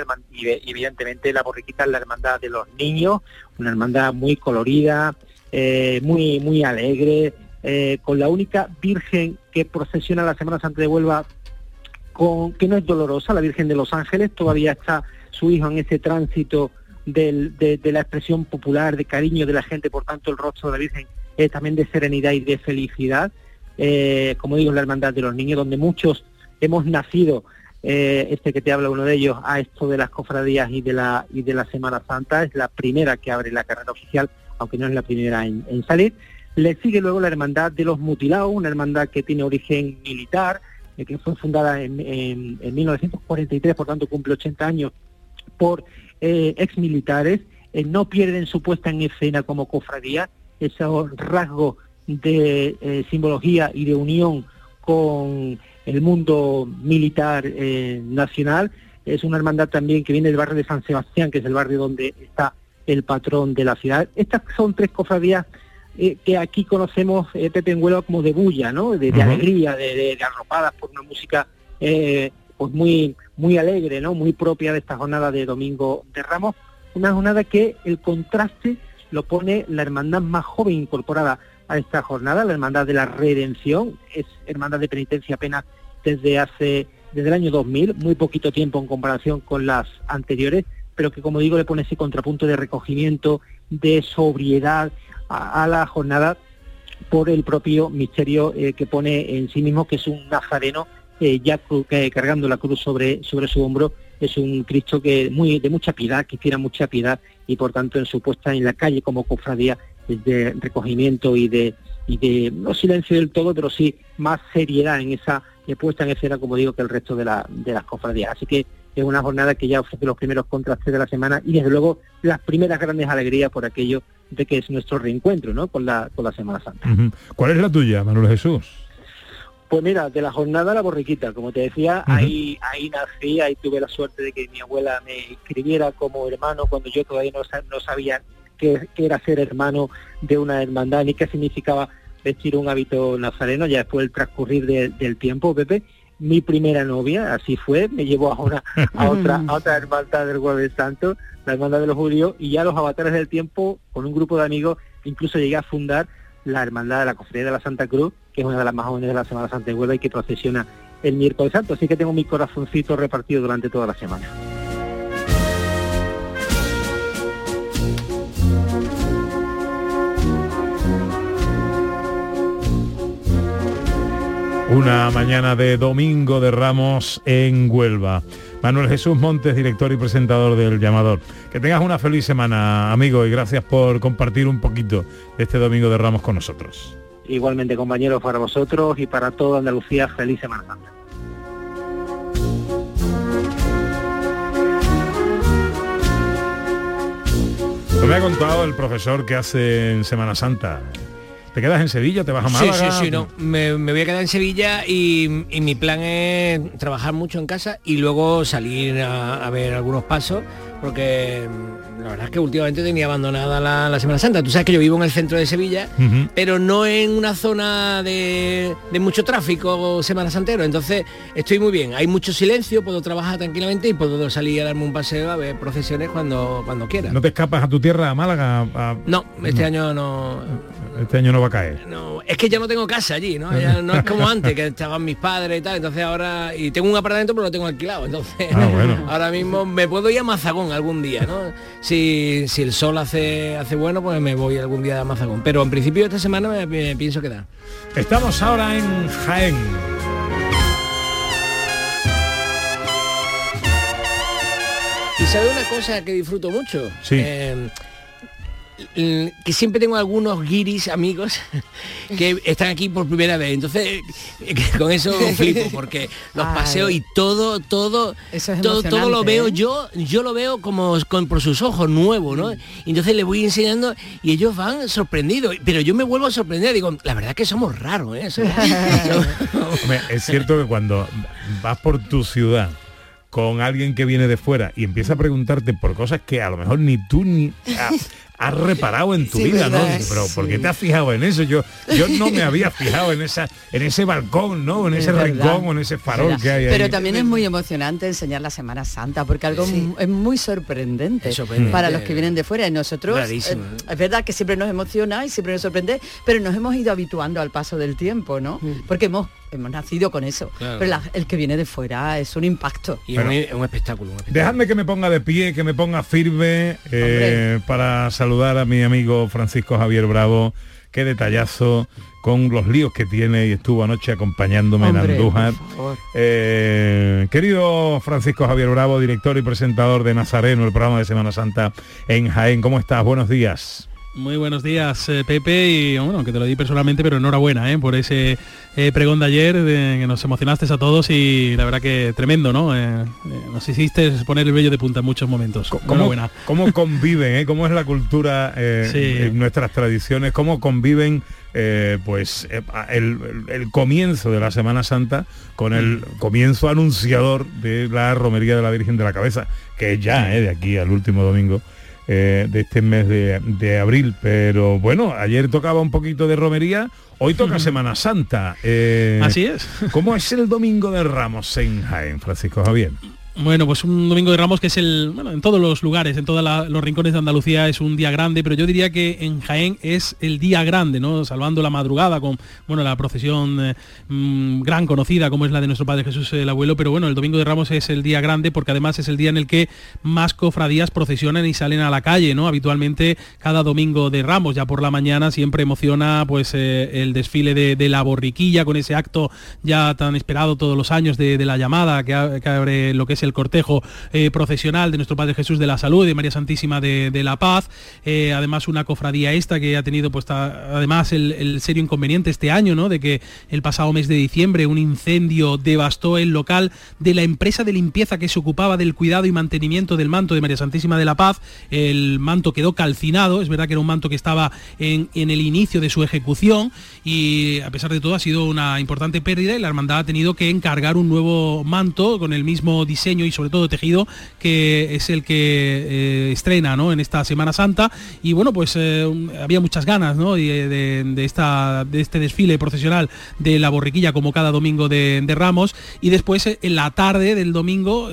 evidentemente la Borriquita es la Hermandad de los Niños, una hermandad muy colorida, eh, muy, muy alegre, eh, con la única Virgen que procesiona la Semana Santa de Huelva con, que no es dolorosa, la Virgen de los Ángeles, todavía está su hijo en ese tránsito de, la expresión popular, de cariño de la gente, por tanto el rostro de la Virgen es también de serenidad y de felicidad, eh, como digo, la Hermandad de los Niños, donde muchos hemos nacido, eh, este que te habla uno de ellos, a esto de las cofradías y de la, y de la Semana Santa, es la primera que abre la carrera oficial, aunque no es la primera en salir, le sigue luego la Hermandad de los Mutilados, una hermandad que tiene origen militar, eh, que fue fundada en, 1943, por tanto cumple 80 años, por eh, exmilitares. Eh, no pierden su puesta en escena como cofradía, ese rasgo de simbología y de unión con el mundo militar nacional. Es una hermandad también que viene del barrio de San Sebastián, que es el barrio donde está el patrón de la ciudad. Estas son tres cofradías eh, que aquí conocemos eh, Pepe en Huelva como de bulla, ¿no? De, alegría, de, arropadas por una música eh, pues muy, muy alegre, ¿no? Muy propia de esta jornada de Domingo de Ramos. Una jornada que el contraste lo pone la hermandad más joven incorporada a esta jornada, la hermandad de la redención, es hermandad de penitencia apenas desde hace, desde el año 2000, muy poquito tiempo en comparación con las anteriores, pero que como digo le pone ese contrapunto de recogimiento, de sobriedad a, la jornada por el propio misterio eh, que pone en sí mismo, que es un nazareno eh, ya cargando la cruz sobre, sobre su hombro, es un Cristo que muy de mucha piedad, que quiera mucha piedad y por tanto en su puesta en la calle como cofradía de recogimiento y de, y de no silencio del todo, pero sí más seriedad en esa eh, puesta en escena, como digo, que el resto de, la, de las cofradías. Así que es una jornada que ya ofrece los primeros contrastes de la semana y desde luego las primeras grandes alegrías por aquello de que es nuestro reencuentro ¿no? con, la, con la Semana Santa. ¿Cuál es la tuya, Manuel Jesús? Pues mira, de la jornada la borriquita, como te decía, ahí, ahí nací, ahí tuve la suerte de que mi abuela me inscribiera como hermano cuando yo todavía no, no sabía qué, era ser hermano de una hermandad ni qué significaba vestir un hábito nazareno, ya después el transcurrir del tiempo, Pepe, mi primera novia, así fue, me llevó a a <laughs> otra, a otra hermandad del Jueves Santo, la hermandad de los judíos, y ya los avatares del tiempo, con un grupo de amigos, incluso llegué a fundar la hermandad de la Cofradía de la Santa Cruz, que es una de las más jóvenes de la Semana Santa de Huelva y que procesiona el miércoles santo, así que tengo mi corazoncito repartido durante toda la semana. Una mañana de domingo de Ramos en Huelva. Manuel Jesús Montes, director y presentador del Llamador. Que tengas una feliz semana, amigo, y gracias por compartir un poquito este domingo de Ramos con nosotros. Igualmente, compañeros, para vosotros y para toda Andalucía, feliz Semana Santa. me ha contado el profesor que hace en Semana Santa ¿Te quedas en Sevilla? ¿Te vas a Sí, Málaga? sí, sí, no. Me, me voy a quedar en Sevilla y, y mi plan es trabajar mucho en casa y luego salir a, a ver algunos pasos, porque la verdad es que últimamente tenía abandonada la, la Semana Santa. Tú sabes que yo vivo en el centro de Sevilla, pero no en una zona de, de mucho tráfico Semana Santero. Entonces estoy muy bien. Hay mucho silencio, puedo trabajar tranquilamente y puedo salir a darme un paseo a ver procesiones cuando, cuando quiera. ¿No te escapas a tu tierra, a Málaga? a- No, este No. año no, Este año no va a caer. no, es que ya no tengo casa allí, ¿no? Ya no es como <laughs> antes, que estaban mis padres y tal, entonces ahora, y tengo un apartamento pero lo tengo alquilado, entonces Ah, bueno. ahora mismo me puedo ir a Mazagón algún día, ¿no? Si, si el sol hace, hace bueno, pues me voy algún día a Mazagón, pero en principio esta semana me, me pienso quedar. Estamos ahora en Jaén. Y sabe una cosa que disfruto mucho. Sí. Eh, que siempre tengo algunos guiris amigos <laughs> que están aquí por primera vez. Entonces, eh, con eso flipo, porque los Ay. paseos y todo, todo, Eso es todo, todo lo veo ¿eh? yo, yo lo veo como con, por sus ojos nuevo, ¿no? Y entonces les voy enseñando y ellos van sorprendidos. Pero yo me vuelvo a sorprender, digo, la verdad que somos raros, ¿eh? <laughs> Somos- Hombre, es cierto que cuando vas por tu ciudad con alguien que viene de fuera y empieza a preguntarte por cosas que a lo mejor ni tú ni <laughs> has reparado en tu Sí, vida, ¿no? verdad, Pero ¿por qué sí. te has fijado en eso? Yo yo no me había fijado en esa en ese balcón, ¿no? En ese verdad. rincón o en ese farol que hay ahí. Pero también es muy emocionante enseñar la Semana Santa, porque algo Sí. es muy sorprendente, Es sorprendente. para los que vienen de fuera. Y nosotros, eh, ¿eh? es verdad que siempre nos emociona y siempre nos sorprende, pero nos hemos ido habituando al paso del tiempo, ¿no? Porque hemos, hemos nacido con eso. Claro. Pero la- el que viene de fuera es un impacto. y es un, un espectáculo. un espectáculo. Dejadme que me ponga de pie, que me ponga firme eh, para saludar a mi amigo Francisco Javier Bravo. Qué detallazo con los líos que tiene y estuvo anoche acompañándome en Andújar. Eh, querido Francisco Javier Bravo, director y presentador de Nazareno, el programa de Semana Santa en Jaén. ¿Cómo estás? Buenos días. Muy buenos días, eh, Pepe, y bueno, que te lo di personalmente, pero enhorabuena ¿eh? por ese eh, pregón de ayer, de- que nos emocionaste a todos y la verdad que tremendo, ¿no? Eh, eh, nos hiciste poner el vello de punta en muchos momentos. ¿Cómo, Enhorabuena. cómo <laughs> conviven? ¿Cómo es la cultura, Sí. en nuestras tradiciones? ¿Cómo conviven pues el, el- comienzo de la Semana Santa con el comienzo anunciador de la romería de la Virgen de la Cabeza, que es ya de aquí al último domingo eh, de este mes de, de abril? Pero bueno, ayer tocaba un poquito de romería, hoy toca Semana Santa. Eh, Así es. ¿Cómo es el domingo de Ramos en Jaén, Francisco Javier? Bueno, pues un domingo de Ramos que es el, bueno, en todos los lugares, en todos los rincones de Andalucía es un día grande, pero yo diría que en Jaén es el día grande, ¿no? Salvando la madrugada con, bueno, la procesión eh, mm, gran conocida como es la de nuestro Padre Jesús el Abuelo, pero bueno, el domingo de Ramos es el día grande porque además es el día en el que más cofradías procesionan y salen a la calle, ¿no? Habitualmente cada domingo de Ramos, ya por la mañana, siempre emociona pues eh, el desfile de, la borriquilla con ese acto ya tan esperado todos los años de, de la llamada que abre lo que es el cortejo eh, procesional de nuestro Padre Jesús de la Salud y de María Santísima de, la Paz. Eh, además una cofradía esta que ha tenido pues además el, el serio inconveniente este año, ¿no? De que el pasado mes de diciembre un incendio devastó el local de la empresa de limpieza que se ocupaba del cuidado y mantenimiento del manto de María Santísima de la Paz. El manto quedó calcinado, es verdad que era un manto que estaba en, en el inicio de su ejecución y a pesar de todo ha sido una importante pérdida y la hermandad ha tenido que encargar un nuevo manto con el mismo diseño y sobre todo tejido que es el que eh, estrena ¿no? en esta Semana Santa y bueno pues eh, había muchas ganas ¿no? de, esta, de este desfile procesional de la borriquilla como cada domingo de, Ramos y después eh, en la tarde del domingo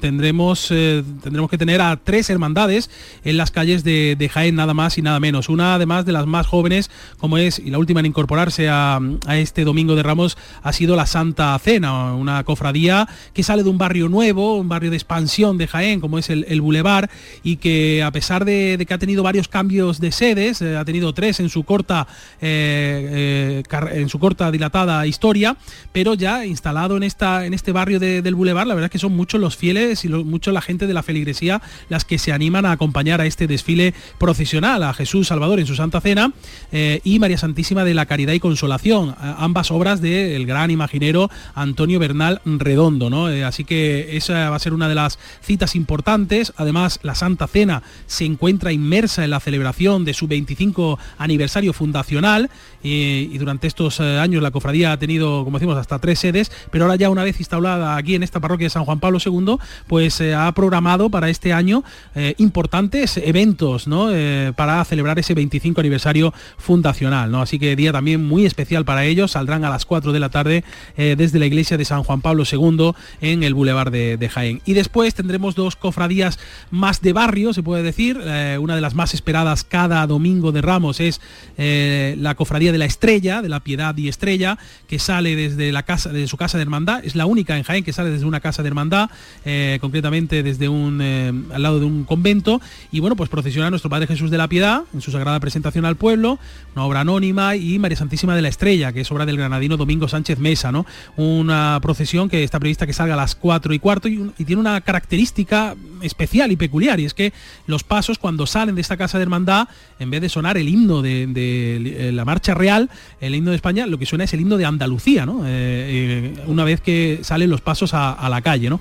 tendremos, tendremos que tener a tres hermandades en las calles de, de Jaén nada más y nada menos. Una además de las más jóvenes como es y la última en incorporarse a, a este domingo de Ramos ha sido la Santa Cena, una cofradía que sale de un barrio nuevo, un barrio de expansión de Jaén como es el, el Boulevard y que a pesar de, que ha tenido varios cambios de sedes, eh, ha tenido tres en su corta eh, eh, en su corta dilatada historia, pero ya instalado en esta en este barrio de- del Boulevard, la verdad es que son muchos los fieles y lo- mucho la gente de la feligresía las que se animan a acompañar a este desfile procesional a Jesús Salvador en su Santa Cena y María Santísima de la Caridad y Consolación, ambas obras del gran imaginero Antonio Bernal Redondo, ¿no? Así que esa va a ser una de las citas importantes. Además, la Santa Cena se encuentra inmersa en la celebración de su 25 aniversario fundacional y, y durante estos eh, años la cofradía ha tenido, como decimos, hasta tres sedes, pero ahora ya una vez instalada aquí en esta parroquia de San Juan Pablo II, pues se ha programado para este año eh, importantes eventos. Eh, para celebrar ese 25 aniversario fundacional. Así que día también muy especial para ellos. Saldrán a las 4 de la tarde eh, desde la iglesia de San Juan Pablo II en el Boulevard de, Jaén. Y después tendremos dos cofradías más de barrio, se puede decir. Eh, una de las más esperadas cada domingo de Ramos es eh, la cofradía de la Estrella, de la Piedad y Estrella, que sale desde la casa, de su casa de hermandad. Es la única en Jaén que sale desde una casa de hermandad, eh, concretamente desde un al lado de un convento. Y bueno, pues procesiona a nuestro Padre Jesús de la Piedad en su sagrada presentación al pueblo, una obra anónima, y María Santísima de la Estrella, que es obra del granadino Domingo Sánchez Mesa, ¿no? Una procesión que está prevista que salga a las 4 y cuarto y, tiene una característica especial y peculiar, y es que los pasos cuando salen de esta casa de hermandad, en vez de sonar el himno de, eh, la marcha real, el himno de España, lo que suena es el himno de Andalucía, ¿no? Eh, eh, una vez que salen los pasos a, la calle, ¿no?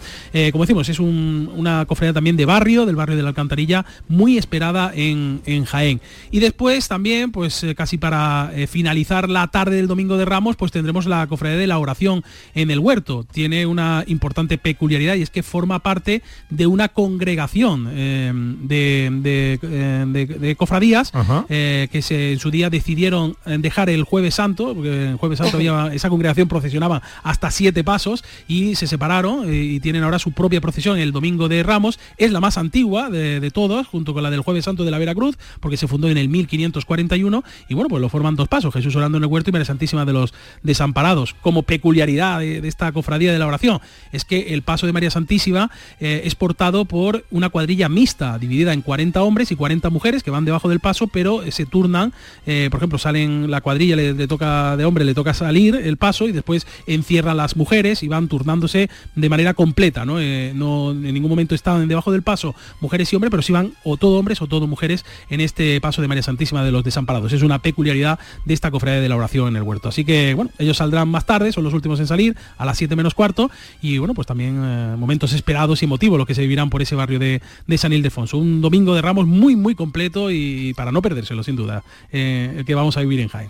Como decimos, es un- una cofradía también de barrio, del barrio de la Alcantarilla, muy esperada en, en Jaén. Y después también, pues casi para finalizar la tarde del domingo de Ramos, pues tendremos la cofradía de la oración en el huerto. Tiene una importante peculiaridad y es que forma parte de una congregación eh, de, de, eh, de- de cofradías eh, que se, en su día decidieron dejar el jueves santo, porque el jueves santo había, esa congregación procesionaba hasta siete pasos y se separaron y tienen ahora su propia procesión el domingo de Ramos. Es la más antigua de, todos, junto con la del jueves santo de la Veracruz, porque se fundó en el 1541 y bueno, pues lo forman dos pasos, Jesús orando en el huerto y María Santísima de los desamparados. Como peculiaridad de, de esta cofradía de la oración, es que el paso de María Santísima eh, es portado por una cuadrilla mixta, dividida en 40 hombres y 40 mujeres que van debajo del paso, pero eh, se turnan, eh, por ejemplo, salen la cuadrilla, le, toca de hombre, le toca salir el paso y después encierran las mujeres y van turnándose de manera completa, ¿no? No en ningún momento estaban debajo del paso mujeres y hombres, pero sí van o todo hombres o todo mujeres en este paso de María Santísima de los Desamparados. Es una peculiaridad de esta cofradía de la oración en el huerto. Así que, bueno, ellos saldrán más tarde, son los últimos en salir, a las 7 menos cuarto, y bueno, pues también eh, momentos esperados y emotivos los que se vivirán por ese barrio de, de San Ildefonso. Un domingo de Ramos muy, muy completo y para no perdérselo, sin duda, eh, el que vamos a vivir en Jaén.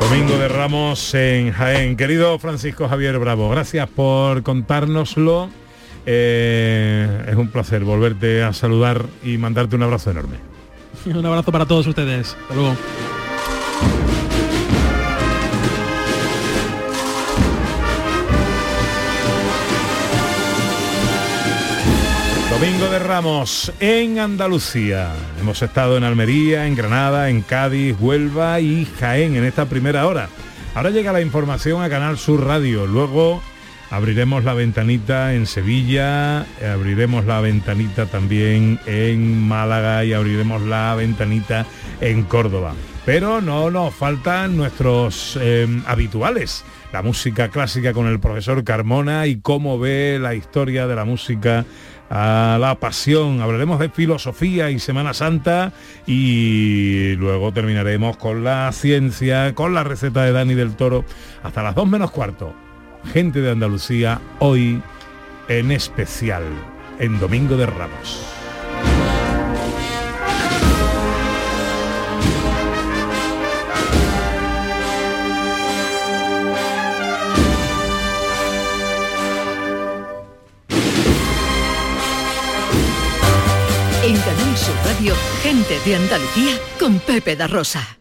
Domingo de Ramos en Jaén. Querido Francisco Javier Bravo, gracias por contárnoslo. Eh, es un placer volverte a saludar y mandarte un abrazo enorme. <laughs> Un abrazo para todos ustedes. Hasta luego. Domingo de Ramos en Andalucía. Hemos estado en Almería, en Granada, en Cádiz, Huelva y Jaén en esta primera hora. Ahora llega la información a Canal Sur Radio. Luego abriremos la ventanita en Sevilla, abriremos la ventanita también en Málaga y abriremos la ventanita en Córdoba. Pero no nos faltan nuestros eh, habituales. La música clásica con el profesor Carmona y cómo ve la historia de la música a la pasión. Hablaremos de filosofía y Semana Santa y luego terminaremos con la ciencia, con la receta de Dani del Toro hasta las 2 menos cuarto. Gente de Andalucía hoy en especial en Domingo de Ramos. Radio, gente de Andalucía con Pepe da Rosa.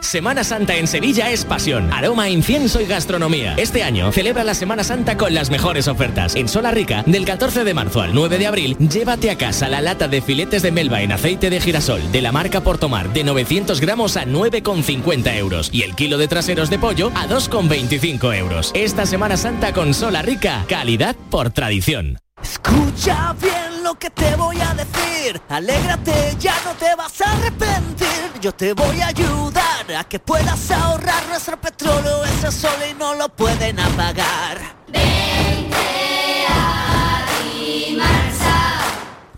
Semana Santa en Sevilla es pasión, aroma, incienso y gastronomía. Este año celebra la Semana Santa con las mejores ofertas. En Sola Rica, del 14 de marzo al 9 de abril, llévate a casa la lata de filetes de melva en aceite de girasol de la marca Portomar de 900 gramos a 9,50 euros y el kilo de traseros de pollo a 2,25 euros. Esta Semana Santa con Sola Rica, calidad por tradición. Escucha bien lo que te voy a decir. Alégrate, ya no te vas a arrepentir. Yo te voy a ayudar a que puedas ahorrar nuestro petróleo. Ese sol y no lo pueden apagar.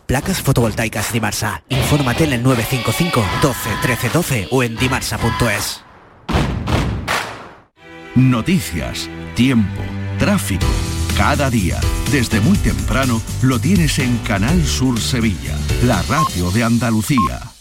Placas fotovoltaicas Dimarsa. Infórmate en el 955 12 13 12 o en dimarsa.es. Noticias, tiempo, tráfico. Cada día, desde muy temprano, lo tienes en Canal Sur Sevilla, la radio de Andalucía.